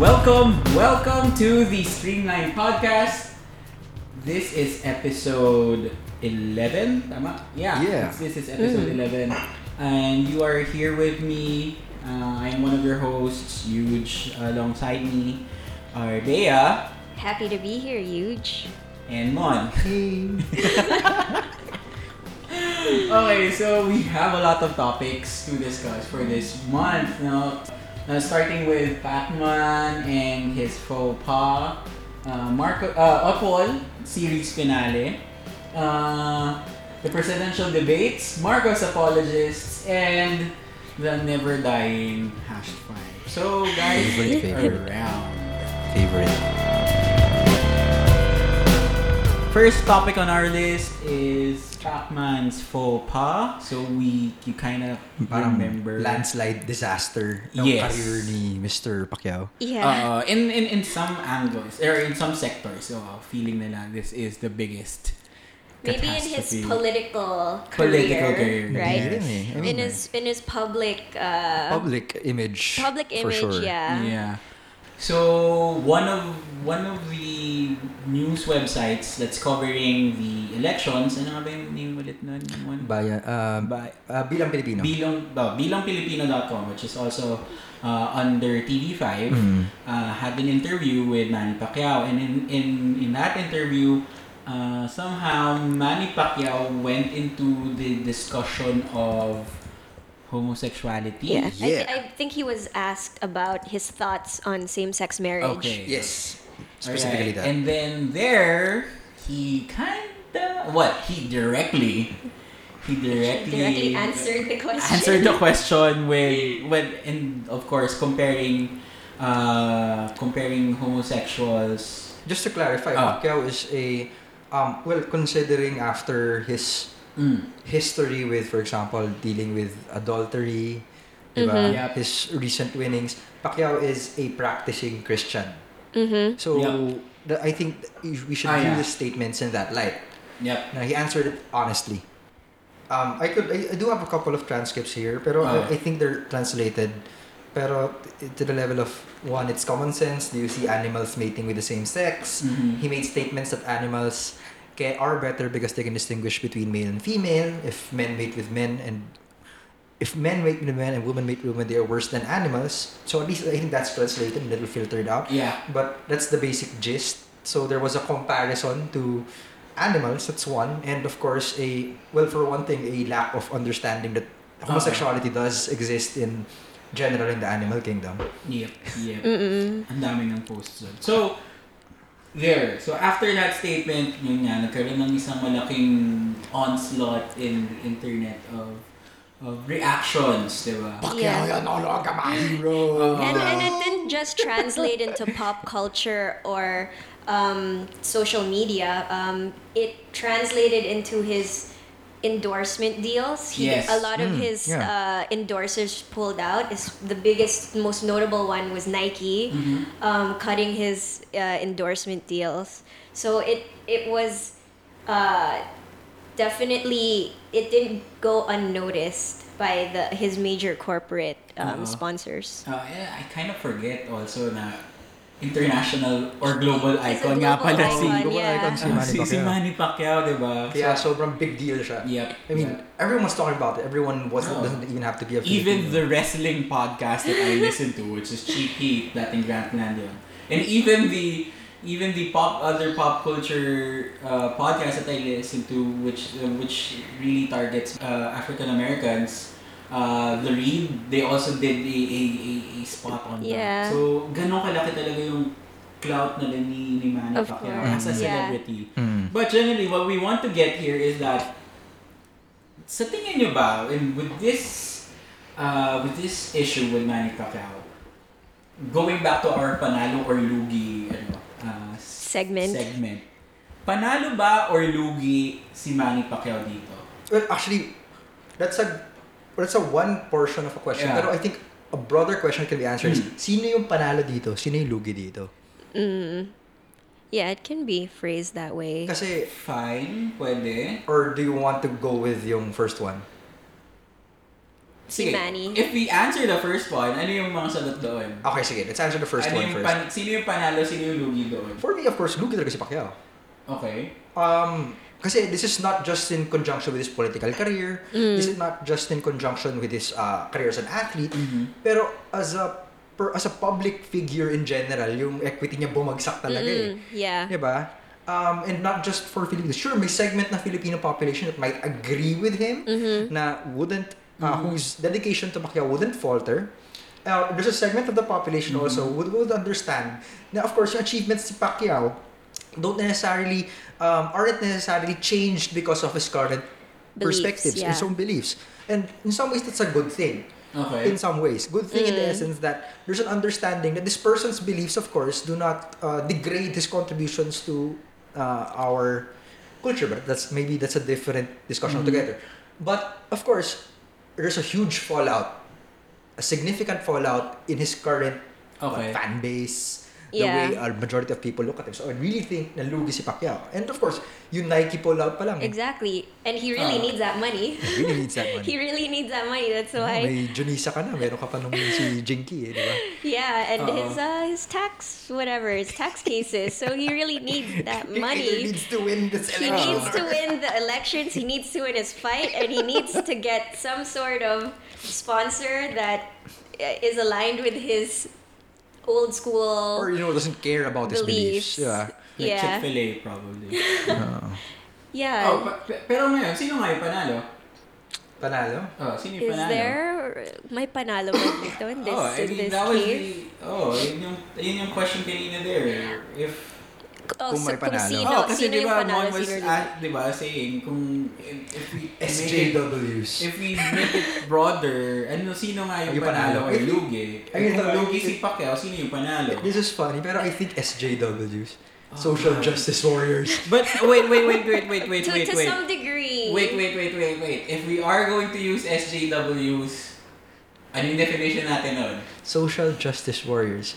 Welcome, welcome to the Streamline Podcast. This is episode 11, tama? Yeah, Yeah. This is episode 11. And you are here with me. Uh, I'm one of your hosts, Huge. Alongside me are Bea Happy to be here, huge. and Mon. Okay, so we have a lot of topics to discuss for this month. No? Uh, starting with Pac-Man and his faux pas, uh, Marco, uh, Apol series finale, uh, the presidential debates, Marcos apologists, and the never dying hash five. So guys, Favorite, favorite. around. Favorite. First topic on our list is Pac-Man's faux pas. So we you kind of Parang remember landslide disaster ng Yes. career ni Mr. Pacquiao. Yeah. Uh, in, in in some angles or in some sectors, so feeling nila this is the biggest Maybe in his political career, Political career, right? Hindi rin eh. In his in his public uh, public image. public for image, sure. yeah. Yeah. So one of one of the news websites that's covering the elections, ano nga ba yung name ulit nun? One? Bayan, uh, Ba- uh, bilang Pilipino. Bilang, uh, bilangpilipino.com, which is also uh, under TV5, Mm. uh, had an interview with Manny Pacquiao. And in, in, in that interview, uh, somehow Manny Pacquiao went into the discussion of homosexuality. Yeah. I, Yeah. I think he was asked about his thoughts on same-sex marriage. Okay. Yes. Specifically Alright. that. And then there, he kinda, what? He directly, he directly, Directly answered the question. answered the question with when and of course comparing uh comparing homosexuals Just to clarify, Ah. Pacquiao is a, um, well, considering after his mm, history with, for example, dealing with adultery, diba? Mhm. Yep. his recent winnings, Pacquiao is a practicing Christian. Mm-hmm. So Yep. the, I think we should Ah, view yeah. his statements in that light. yep Now, he answered it honestly. Um, I could I, I do have a couple of transcripts here, pero Ah. I, I think they're translated. Pero to the level of one, it's common sense. Do you see animals mating with the same sex? Mhm. He made statements that animals can, are better because they can distinguish between male and female. If men mate with men and if men mate with men and women mate with women, they are worse than animals. So at least I think that's translated, and a little filtered out. yeah But that's the basic gist. So there was a comparison to animals, that's one. And of course, a, well, for one thing, a lack of understanding that homosexuality does exist in general in the animal kingdom. yep yep Mm-mm. ang dami ng posts. So, there. So, after that statement, yun nga, nagkaroon ng isang malaking onslaught in the internet of of reactions, di ba? Yeah. yan, no longer my hero. And, and it didn't just translate into pop culture or um, social media. Um, it translated into his endorsement deals. He, Yes. A lot of Mm, his yeah. uh, endorsers pulled out. Is the biggest, most notable one was Nike, Mhm. um, cutting his uh, endorsement deals. So it it was uh, definitely it didn't go unnoticed by the his major corporate um, Oo. sponsors. Uh, yeah, I kind of forget also na international or global He's a icon nga global pala si, icon, Global yeah. icon si Manny si, si Pacquiao. Manny Pacquiao, di ba? Kaya sobrang big deal siya. Yep. I mean, yep. everyone was talking about it. Everyone wasn't Oo. doesn't even have to be a even the wrestling podcast that I listen to, which is Cheap Heat, dating Grantland yun. And even the even the pop other pop culture uh, podcast that I listen to, which uh, which really targets uh, African Americans, uh, the Read, they also did a, a, a, a spot on Yeah. that. So, ganun kalaki talaga yung clout na din ni, ni Manny Of Pacquiao course, as a yeah. celebrity. Mm. But generally, what we want to get here is that sa tingin nyo ba, in, with this uh, with this issue with Manny Pacquiao, going back to our panalo or lugi ano, uh, Segment. segment, panalo ba or lugi si Manny Pacquiao dito? Well, actually, that's a that's a one portion of a question. Yeah. Pero I think a broader question can be answered is, Mm. sino yung panalo dito? Sino yung lugi dito? Mm. Yeah, it can be phrased that way. Kasi, Fine, pwede. or do you want to go with yung first one? si Sige, Manny. if we answer the first one, ano yung mga sagot doon? Okay, sige. Let's answer the first ano one yung first. pan- sino yung panalo, sino yung lugi doon? For me, of course, lugi talaga si Pacquiao. Okay. Um, kasi this is not just in conjunction with his political career. This is not just in conjunction with his uh, career as an athlete. Pero as a per, as a public figure in general, yung equity niya bumagsak talaga eh. Mm, yeah. Diba? Um, and not just for Filipinos. Sure, may segment na Filipino population that might agree with him na wouldn't, uh, whose dedication to Pacquiao wouldn't falter. Uh, there's a segment of the population also would, would understand na of course yung achievements si Pacquiao don't necessarily um, aren't necessarily changed because of his current Beliefs, perspectives yeah. and some beliefs. And in some ways that's a good thing Okay. in some ways. Good thing in the Mm. essence that there's an understanding that this person's beliefs, of course, do not uh, degrade his contributions to uh, our culture. But that's maybe that's a different discussion Mhm. altogether. But of course, there's a huge fallout, a significant fallout in his current uh, fan base. The Yeah. way a majority of people look at him. So I really think na lugi si Pacquiao. And of course, yung Nike pullout pa lang. eh. Exactly. And he really Ah. needs that money. He really needs that money. he really needs that money. That's Oh, why. may Junisa ka na. Meron ka pa nung si Jinkee eh, di ba? Yeah, and Uh-oh. his uh, his tax whatever his tax cases. So he really needs that He money. needs to win this He needs to win the elections. He needs to win his fight, and he needs to get some sort of sponsor that uh, aligned with his old school Or, you know, doesn't care about his beliefs. beliefs. Yeah. Like Yeah. Chick-fil-A probably. Uh, Yeah. oh, pa- pe- pero ngayon, sino nga yung panalo? panalo? Oh, sino yung Is panalo? there may panalo ba dito in this oh, I in this that was the, oh, yun yung, yun yung question kanina there. If, Oh, Kung may kung panalo. sino, oh, kasi sino di yung ba, panalo, Mon was, sino yung at, di ba, saying, kung, if, we make it, SJWs. if we make it broader, ano, sino nga yung, Yung panalo, panalo. or lugi? Kung no, lugi si Pacquiao, sino yung panalo? This is funny, pero I think SJWs. Oh, Social God. Justice Warriors. But, wait, wait, wait, wait, wait, wait, to, wait, to wait. some degree. Wait, wait, wait, wait, wait. If we are going to use SJWs, ano yung definition natin nun? Social Justice Warriors.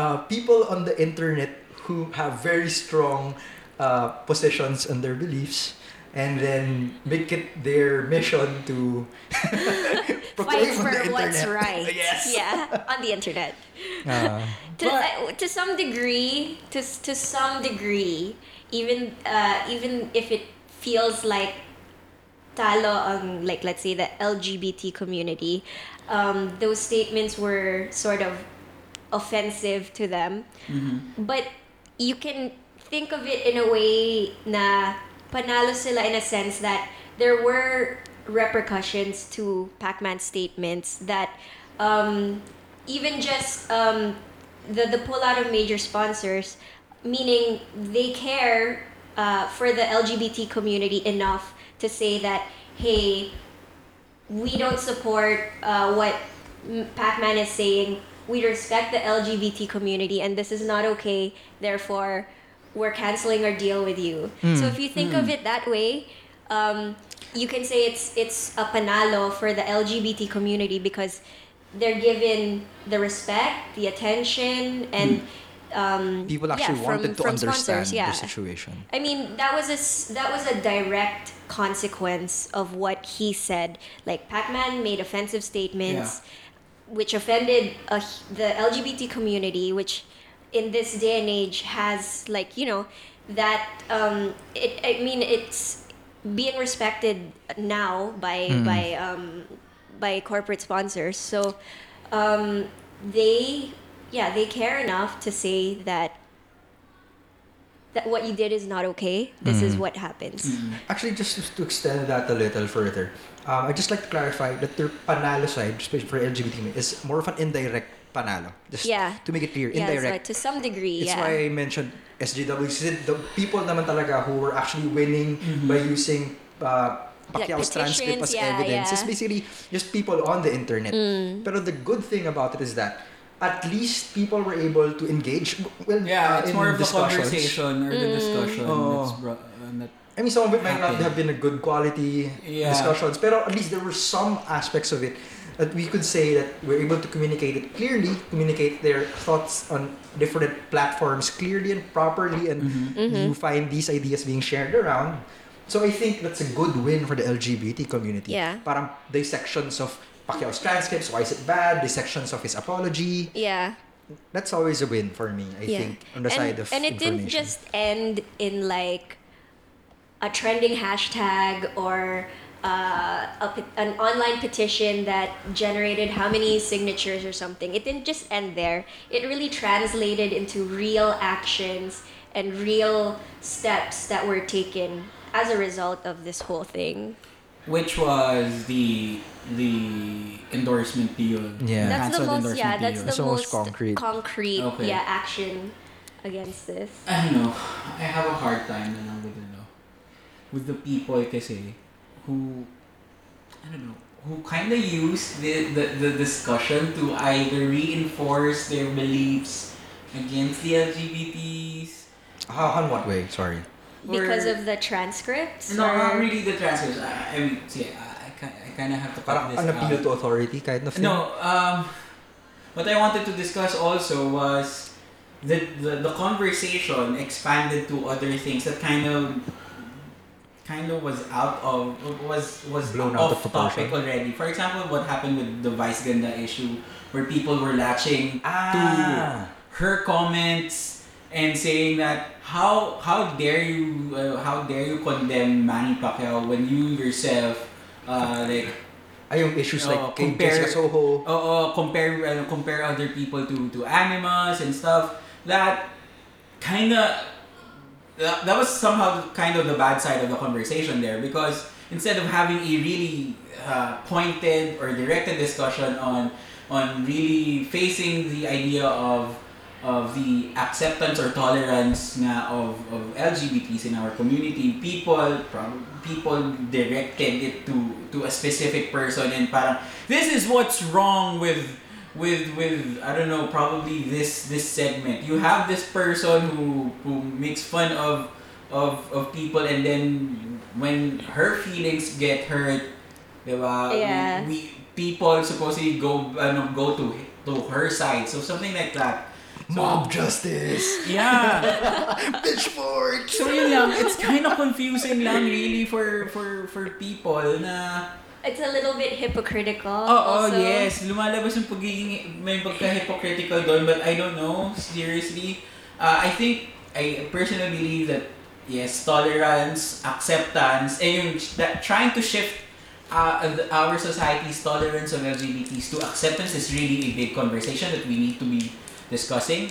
Uh, people on the internet who have very strong uh, positions and their beliefs and then make it their mission to Fight proclaim on for the what's right. yes. Yeah, on the internet. Uh, To, uh, to some degree, to, to some degree, even uh, even if it feels like talo ang like let's say the LGBT community, um, those statements were sort of offensive to them. Mm-hmm. But you can think of it in a way na panalo sila in a sense that there were repercussions to Pac-Man statements that um, even just um, the, the pullout of major sponsors, meaning they care uh, for the LGBT community enough to say that, hey, we don't support uh, what Pac-Man is saying. We respect the LGBT community, and this is not okay. Therefore, we're canceling our deal with you. So if you think of it that way, um, you can say it's it's a panalo for the LGBT community because they're given the respect, the attention, and um, people yeah, actually from- wanted to from understand sponsors, yeah. the situation. I mean, that was a that was a direct consequence of what he said. Like Pac-Man made offensive statements, which offended uh, the LGBT community, which in this day and age has like you know that um, it. I mean, it's being respected now by Mm. by um, by corporate sponsors. So um, they yeah they care enough to say that that what you did is not okay. This is Mm. what happens. Actually, just to extend that a little further, um, I'd just like to clarify that their panalo side, especially for LGBT, is more of an indirect panalo. Just Yeah. to make it clear, Yeah, so indirect. to some degree, It's yeah. why I mentioned SJW. Kasi the people naman talaga who were actually winning by using uh, Pacquiao's transcript as yeah, evidence yeah. is basically just people on the internet. Mm. Pero the good thing about it is that at least people were able to engage. Well, Yeah, uh, it's in more of a discussions. conversation or the Mm. discussion Oh. that's brought, uh, that I mean, some of it might not have been a good quality Yeah. discussions, pero at least there were some aspects of it that we could say that we're able to communicate it clearly, communicate their thoughts on different platforms clearly and properly, and Mm-hmm. you find these ideas being shared around. So I think that's a good win for the LGBT community. Yeah. Parang dissections of Pacquiao's transcripts. Why is it bad? Dissections of his apology. Yeah. That's always a win for me. I yeah. think on the and, side of and it didn't just end in like a trending hashtag or uh, a, an online petition that generated how many signatures or something. It didn't just end there. It really translated into real actions and real steps that were taken as a result of this whole thing. Which was the the endorsement deal. Yeah. That's the Cancelled most yeah, that's deal. the That's the most most concrete. concrete Okay. yeah, action against this. I don't know. I have a hard time na lang with ano, with the people kasi who I don't know who kind of use the, the the discussion to either reinforce their beliefs against the LGBTs How, in what way? Sorry. Because of the transcripts? no or- not really the transcripts I, I mean see I, I, I kind of have to cut Parang this an appeal out. to authority kind of thing. No, um, what I wanted to discuss also was the, the the conversation expanded to other things that kind of kind of was out of was was Blown out off of topic proportion. already. For example, what happened with the Vice Ganda issue, where people were latching Ah. her comments and saying that how how dare you uh, how dare you condemn Manny Pacquiao when you yourself uh, like Ay, yung issues like compare- Jessica Soho. Oo, compare ano, compare other people to to animals and stuff. That kind of that, that was somehow kind of the bad side of the conversation there because instead of having a really uh, pointed or directed discussion on on really facing the idea of of the acceptance or tolerance nga of, of LGBTs in our community, people prob- people directed it to to a specific person and parang this is what's wrong with with with I don't know probably this this segment. You have this person who who makes fun of of of people and then when her feelings get hurt, diba? Yeah. We, we people supposedly go ano, go to to her side. So something like that. So, Mob justice. Yeah. Pitchfork. So yun lang, it's kind of confusing lang really for for for people na It's a little bit hypocritical. Oh, also. yes. Lumalabas yung pagiging, may pagka-hypocritical doon, but I don't know, seriously. Uh, I think, I personally believe that, yes, tolerance, acceptance, and yung that, trying to shift uh, our society's tolerance of LGBTs to acceptance is really a big conversation that we need to be discussing.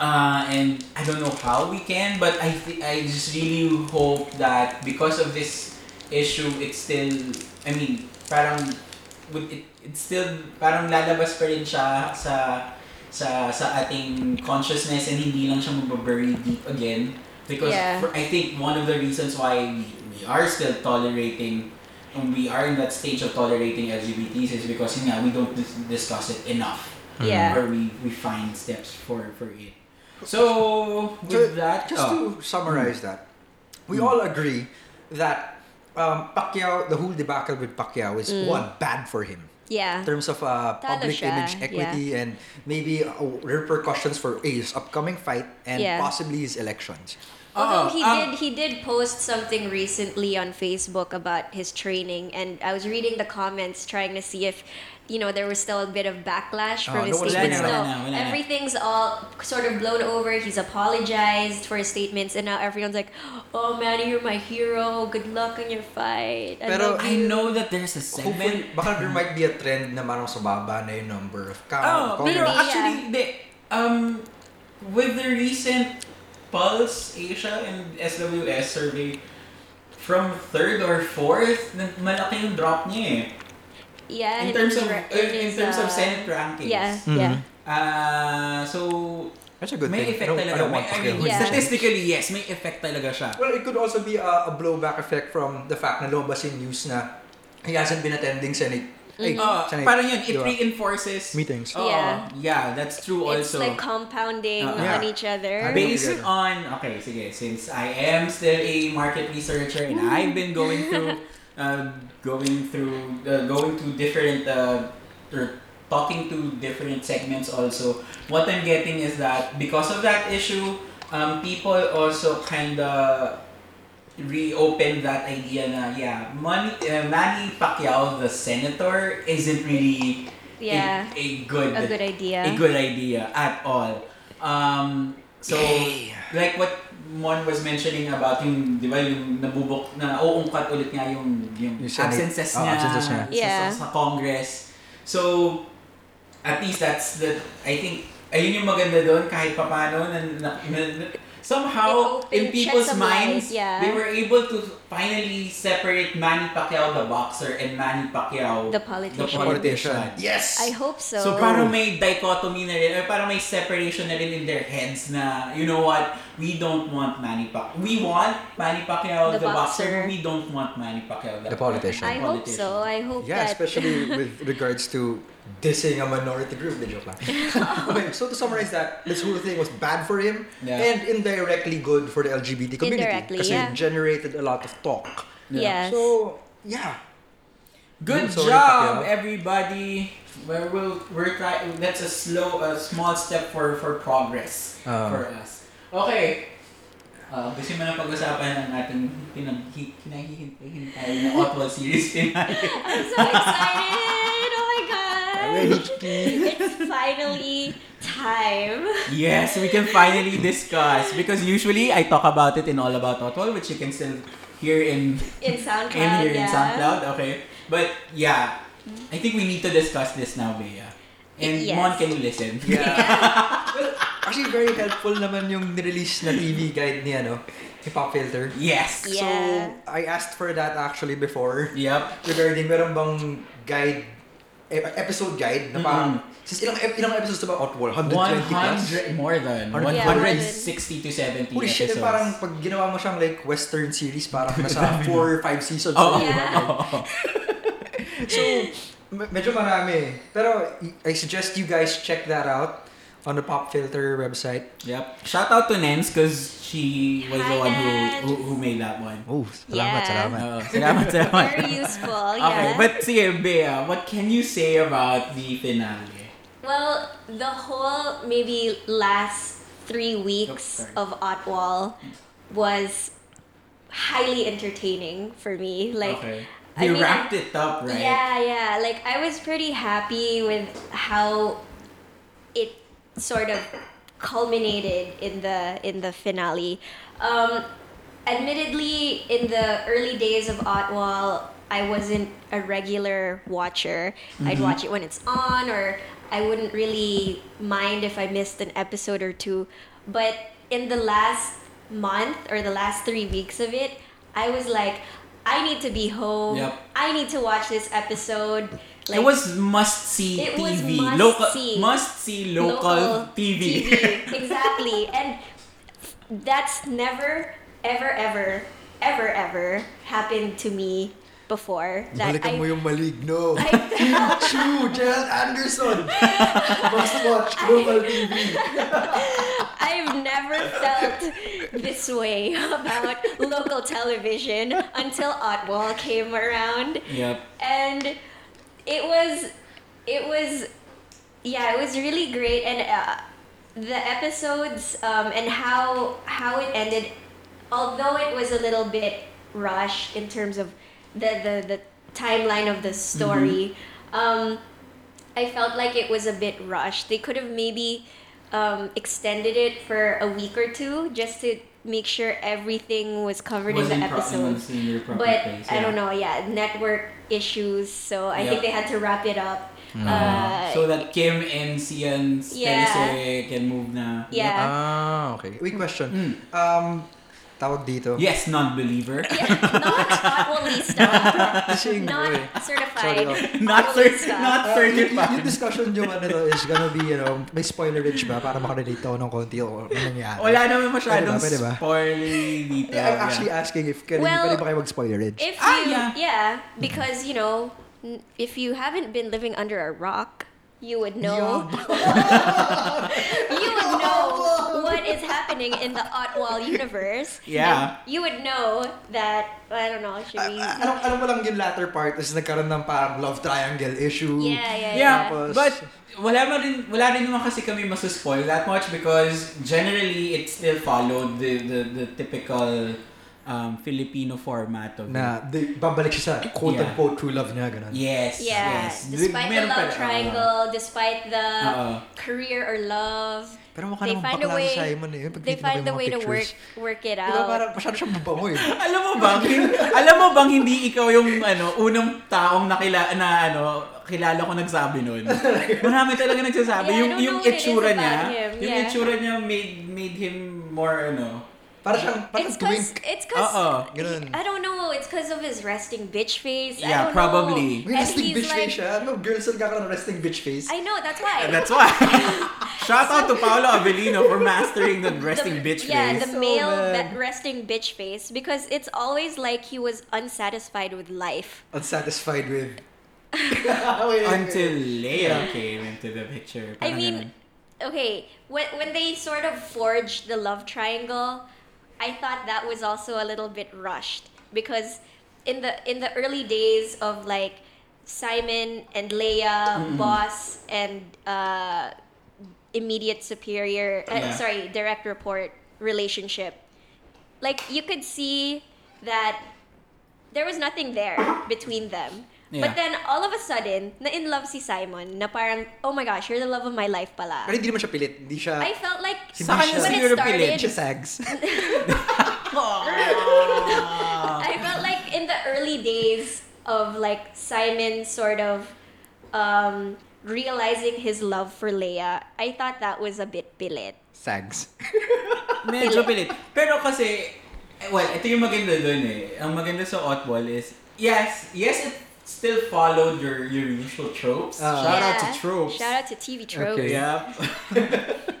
Uh, and I don't know how we can, but I th- I just really hope that because of this issue, it's still, I mean, parang, with it, it's still, parang lalabas pa rin siya sa, sa, sa ating consciousness and hindi lang siya mababury deep again. Because Yeah. for, I think one of the reasons why we, we are still tolerating, and we are in that stage of tolerating LGBTs is because yun nga, we don't dis- discuss it enough. Yeah. where we, we find steps for, for it. So, with So, that, Just oh, to summarize that, we Hmm. all agree that um, Pacquiao, the whole debacle with Pacquiao is Mm. one bad for him Yeah. in terms of uh, public siya, image equity and maybe uh, repercussions for his upcoming fight and Yeah. possibly his elections. Although he um, did he did post something recently on Facebook about his training and I was reading the comments trying to see if you know there was still a bit of backlash Oh, from his no, statements. na, No, wala na, wala na. everything's all sort of blown over. He's apologized for his statements and now everyone's like, "Oh Manny, you're my hero. Good luck on your fight." I Pero I know that there's a Hopefully, segment. baka there might be a trend na marang sa baba na yung number of count. Oh, pero Maybe, actually, the, um, with the recent Pulse Asia and SWS survey, from third or fourth, nag- malaki yung drop niya eh. Yeah, In in terms of in, in terms of uh, Senate rankings. Yeah, Mhm. yeah. Uh, so That's a good may thing. effect I don't, I talaga. don't May, want I mean, Yeah. statistically, yes, may effect talaga siya. Well, it could also be a, a blowback effect from the fact na lumabas yung news na he hasn't been attending Senate, ay, Uh, Senate parang yun, it diba? reinforces meetings. Oo, Yeah. yeah, that's true It's also. like compounding Uh, yeah. on each other. Based on okay, sige, since I am still a market researcher and I've been going through uh, going through uh, going to different uh, or talking to different segments also what I'm getting is that because of that issue um, people also kind of reopened that idea na yeah, Manny, uh, Manny Pacquiao, the senator, isn't really Yeah. a, a good A good idea. a good idea at all. Um, so Yay. like what Mon was mentioning about yung, di ba, yung nabubok, na uungkat ulit nga yung, yung, Yung absences Oh, niya, absences niya. sa- Yeah. sa, sa Congress. So, at least that's the, I think, ayun yung maganda doon kahit papano na, na, na, na- somehow It in people's shed some light, minds yeah. they were able to finally separate Manny Pacquiao the boxer and Manny Pacquiao The the politician. politician. Yes! I hope so. So parang oh. may dichotomy na rin, or parang may separation na rin in their heads na, you know what, we don't want Manny Pacquiao. We want Manny Pacquiao, the, The boxer, boxer. we don't want Manny Pacquiao, the, The politician. I hope so. I hope Yeah, that. especially with regards to dissing a minority group. The joke lang. okay, so to summarize that, this whole thing was bad for him Yeah. and indirectly good for the LGBT community. Indirectly, Kasi yeah. it generated a lot of talk. yes. So, yeah. Good Sorry, job, Pacquiao. everybody. We're, we'll, we're try, that's a slow, a small step for for progress Ah. for us. Okay. Uh, gusto mo na pag-usapan ng ating pinag na Otwol series finale. I'm so excited! Oh my god! Ready? It's finally time. Yes, we can finally discuss because usually I talk about it in All About Otwol, which you can still hear in In SoundCloud, in here in yeah. SoundCloud. Okay, but yeah, I think we need to discuss this now, Bea. And Yes. Mon, can you listen? Yeah. well, actually, very helpful naman yung nirelease na TV guide ni, ano, ni Pop Filter. Yes. Yeah. So, I asked for that actually before. Yep. regarding meron bang guide episode guide na parang Mm-hmm. since ilang ilang episodes na ba Outwall 120 plus 100 more than Yeah, 160 to 70 Holy shit, eh, episodes. parang pag ginawa mo siyang like western series parang nasa 4 or 5 seasons yun. Yeah. So, me- medyo marami. Pero I suggest you guys check that out on the Pop Filter website. Yep. Shout out to Nance because she was the one who, who who made that one. Oh, salamat, salamat. Oo, salamat, salamat. Very useful, yeah. Okay, but sige, Bea, uh, what can you say about the finale? Well, the whole maybe last three weeks oh, sorry. of Otwol was highly entertaining for me. Like, okay. I mean, wrapped it up, right? yeah, yeah. Like, I was pretty happy with how it sort of culminated in the in the finale. Um, admittedly, in the early days of Otwol, I wasn't a regular watcher. I'd Mm-hmm. watch it when it's on, or I wouldn't really mind if I missed an episode or two. But in the last month or the last three weeks of it, I was like, I need to be home. Yep. I need to watch this episode. Like, it was must see It TV. was must local see. must see local, TV. exactly. And that's never, ever, ever, ever, ever happened to me before. That Balikan I, mo yung maligno. I, True, Gerald Anderson. Must watch local TV. I've never felt this way about local television until Otwol came around. Yep. and it was it was yeah it was really great. And uh, the episodes um, and how how it ended although it was a little bit rushed in terms of the the, the timeline of the story um, i felt like it was a bit rushed. They could have maybe um, extended it for a week or two just to make sure everything was covered in the Wasn't pro- episode was in your proper but I don't know. Yeah, network issues. So I think they had to wrap it up. Mm. Uh, so that Kim and Xian's Yeah. can move na. yeah. Ah, okay. Wait, question. Mm. Um, tawag dito. Yes, non-believer. yeah, not Otwolista, Practicing eh. not certified. Sorry, oh. not cer- Otwolista. not Uh, yung, certified. yung discussion yung ano to is gonna be, you know, may spoilerage ba para makarelate ako ng konti o ano nangyari. Wala naman masyadong Pwede ba? Pwede ba? spoilery dito. Yeah, I'm actually asking if can, Well, pwede ba kayo mag-spoilerage? If Ah, yeah. yeah, because you know, if you haven't been living under a rock, you would know. you would know what is happening in the Otwol universe. Yeah. And you would know that I don't know. Should we? Ah, alam, alam mo lang yung latter part is nagkaroon ng parang love triangle issue. Yeah, yeah, yeah. Yeah, Tapos- but wala man rin wala rin naman kasi kami masuspoil that much because generally it still followed the the, the typical um, Filipino format of Na, di, babalik siya sa quote-unquote true love niya, ganun. Yes, Yeah, yes. despite the Meron love pala- triangle, despite the Oo. career or love, Pero mukha they find a way. si Simon eh. Pag They find a way mga to work pictures. work it out. parang masyado siyang mabango eh. alam mo bang alam mo bang hindi ikaw yung ano unang taong nakila na ano kilala ko nagsabi noon. Marami talaga nagsasabi Yeah, yung yung itsura niya, him. yung Yeah. itsura niya made made him more ano. Para siyang, parang It's cause twink. it's cause uh-uh, Oo. Ganun. I don't know. It's cause of his resting bitch face. I Yeah, don't probably. Know. May resting bitch like, face siya. Ano, girls ang kakaroon resting bitch face. I know. That's why. That's why. Shout out to Paulo Avelino for mastering the resting The- bitch yeah, face. Yeah, the Oh, male be- resting bitch face because it's always like he was unsatisfied with life. Unsatisfied with... Until Leah came into the picture. I mean, okay, when when they sort of forged the love triangle, I thought that was also a little bit rushed because in the in the early days of like Simon and Leah, boss and uh, immediate superior, uh, Yeah. sorry, direct report relationship, like you could see that there was nothing there between them. Yeah. But then all of a sudden, na in love si Simon, na parang, oh my gosh, you're the love of my life pala. Pero hindi naman siya pilit. Hindi siya... I felt like Sa kanya when it siguro started, pilit. Siya sags. I felt like in the early days of like Simon sort of um, realizing his love for Leia, I thought that was a bit pilit. sags. Medyo pilit. Pero kasi, eh, well, ito yung maganda dun eh. Ang maganda sa Oddball is, yes, yes, it still followed your your usual tropes. Ah. Shout out to tropes. Shout out to TV tropes. Okay. Yeah.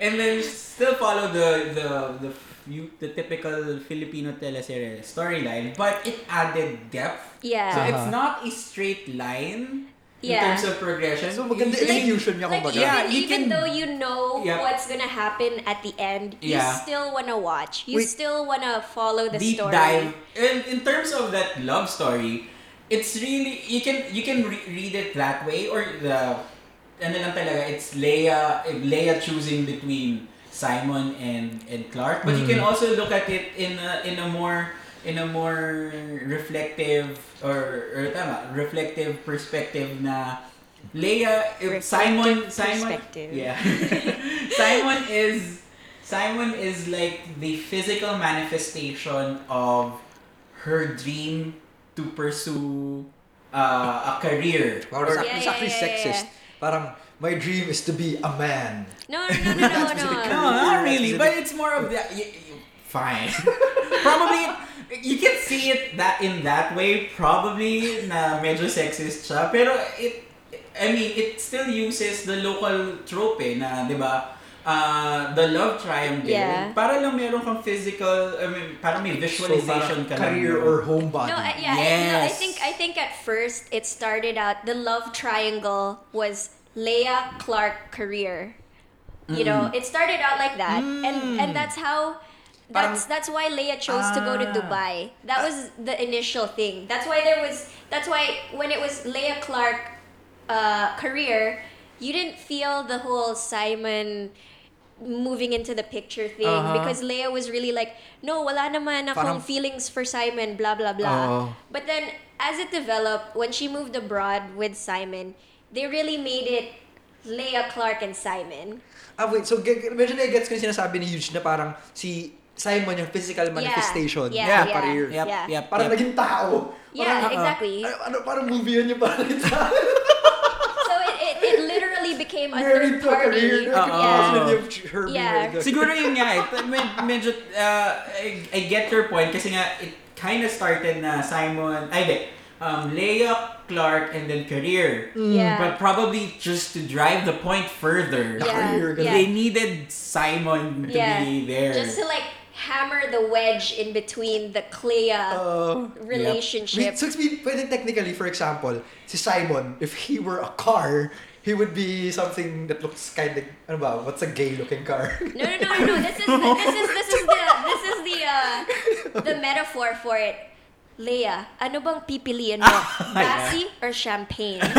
and then still follow the the the you, the typical Filipino teleserye storyline, but it added depth. Yeah. So it's Uh-huh. not a straight line in terms of progression. So maganda It's- execution niya Like kumbaga. even, Yeah, you even can- though you know Yep. what's gonna happen at the end, you Yeah. still wanna watch. You Wait. still wanna follow the deep story. dive. In, in terms of that love story, it's really you can you can re- read it that way or the ano lang talaga it's Leah Leah choosing between Simon and and Clark. But you can Mm. also look at it in a, in a more in a more reflective or or tama reflective perspective na Leah if Simon Simon yeah. Simon is Simon is like the physical manifestation of her dream to pursue uh, a career. Wow, Or- it's, Yeah, it's yeah, actually yeah, yeah, sexist. Parang, my dream is to be a man. No, no, no, no, no, no. no, not really, but it's more of the y- y- fine. probably you can see it that in that way. Probably na medyo sexist siya, pero it I mean, it still uses the local trope eh, na, di ba? Uh, the love triangle. Yeah. Para lang meron kang physical, I mean, para may visualization so, ka lang. career or homebody. No, I, yeah, I, no, I think I think at first it started out the love triangle was Leah Clark career. You know, it started out like that, and and that's how. That's that's why Leah chose to go to Ah. Dubai. That was the initial thing. That's why there was. That's why when it was Leah Clark uh, career, you didn't feel the whole Simon moving into the picture thing Uh-huh. because Leah was really like, no, wala naman akong Parang- feelings for Simon, blah blah blah. Oo. But then as it developed, when she moved abroad with Simon, they really made it Leah Clark and Simon. Ah, wait. So, g- medyo na-gets ko yung sinasabi ni Huge na parang si Simon yung physical manifestation. Yeah, Yeah, yeah, career. Yep, yeah. yep, Parang yep. naging tao. Yeah, exactly. Ano, ano, parang movie yun yung parang tao. So it, it, it literally became a Married third to a career. party. No, Oo. Yeah. possibility of her being Yeah. married to- Siguro yun nga eh. Med- medyo, uh, I, I get your point kasi nga it kind of started na Simon, ay di, um, Leah, Clark, and then career. Yeah. But probably just to drive the point further. Yeah. yeah, career, yeah. They needed Simon to Yeah. be there. Just to like hammer the wedge in between the Clea Uh, relationship. Wait, so it's pwede technically, for example, si Simon, if he were a car, he would be something that looks kind of, ano ba, what's a gay-looking car? No, no, no, no, no. This is the, this is this is the this is the uh, the metaphor for it. Leah, ano bang pipiliin mo? Basi or champagne?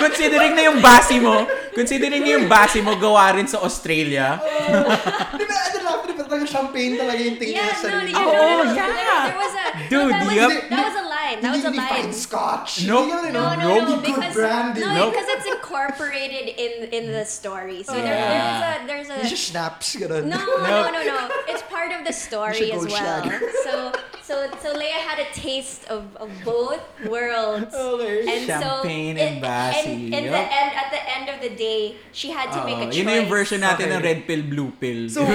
considering na yung basi mo, Considering yung base mo gawa rin sa Australia. Di ba, ano lang, di ba talaga champagne talaga yung tingin Yeah, sa no, no, no, Oh, no, no, no, yeah. There, there was a Dude, no, that, was, that was a line. That was a Hindi line. fine scotch. Nope. Hindi yun, No, no, Nope. no, Good because branding. no, Nope. because it's incorporated in in the story. So there, Yeah. there's a there's a Hindi siya schnapps, gano'n. no, no, no, no. It's part of the story as well. So so so Leia had a taste of, of both worlds. Okay. And Champagne so, and Basi, And, and, yup. the, and at the end of the day, she had to make a choice. yun yung version natin Okay. ng red pill, blue pill. So,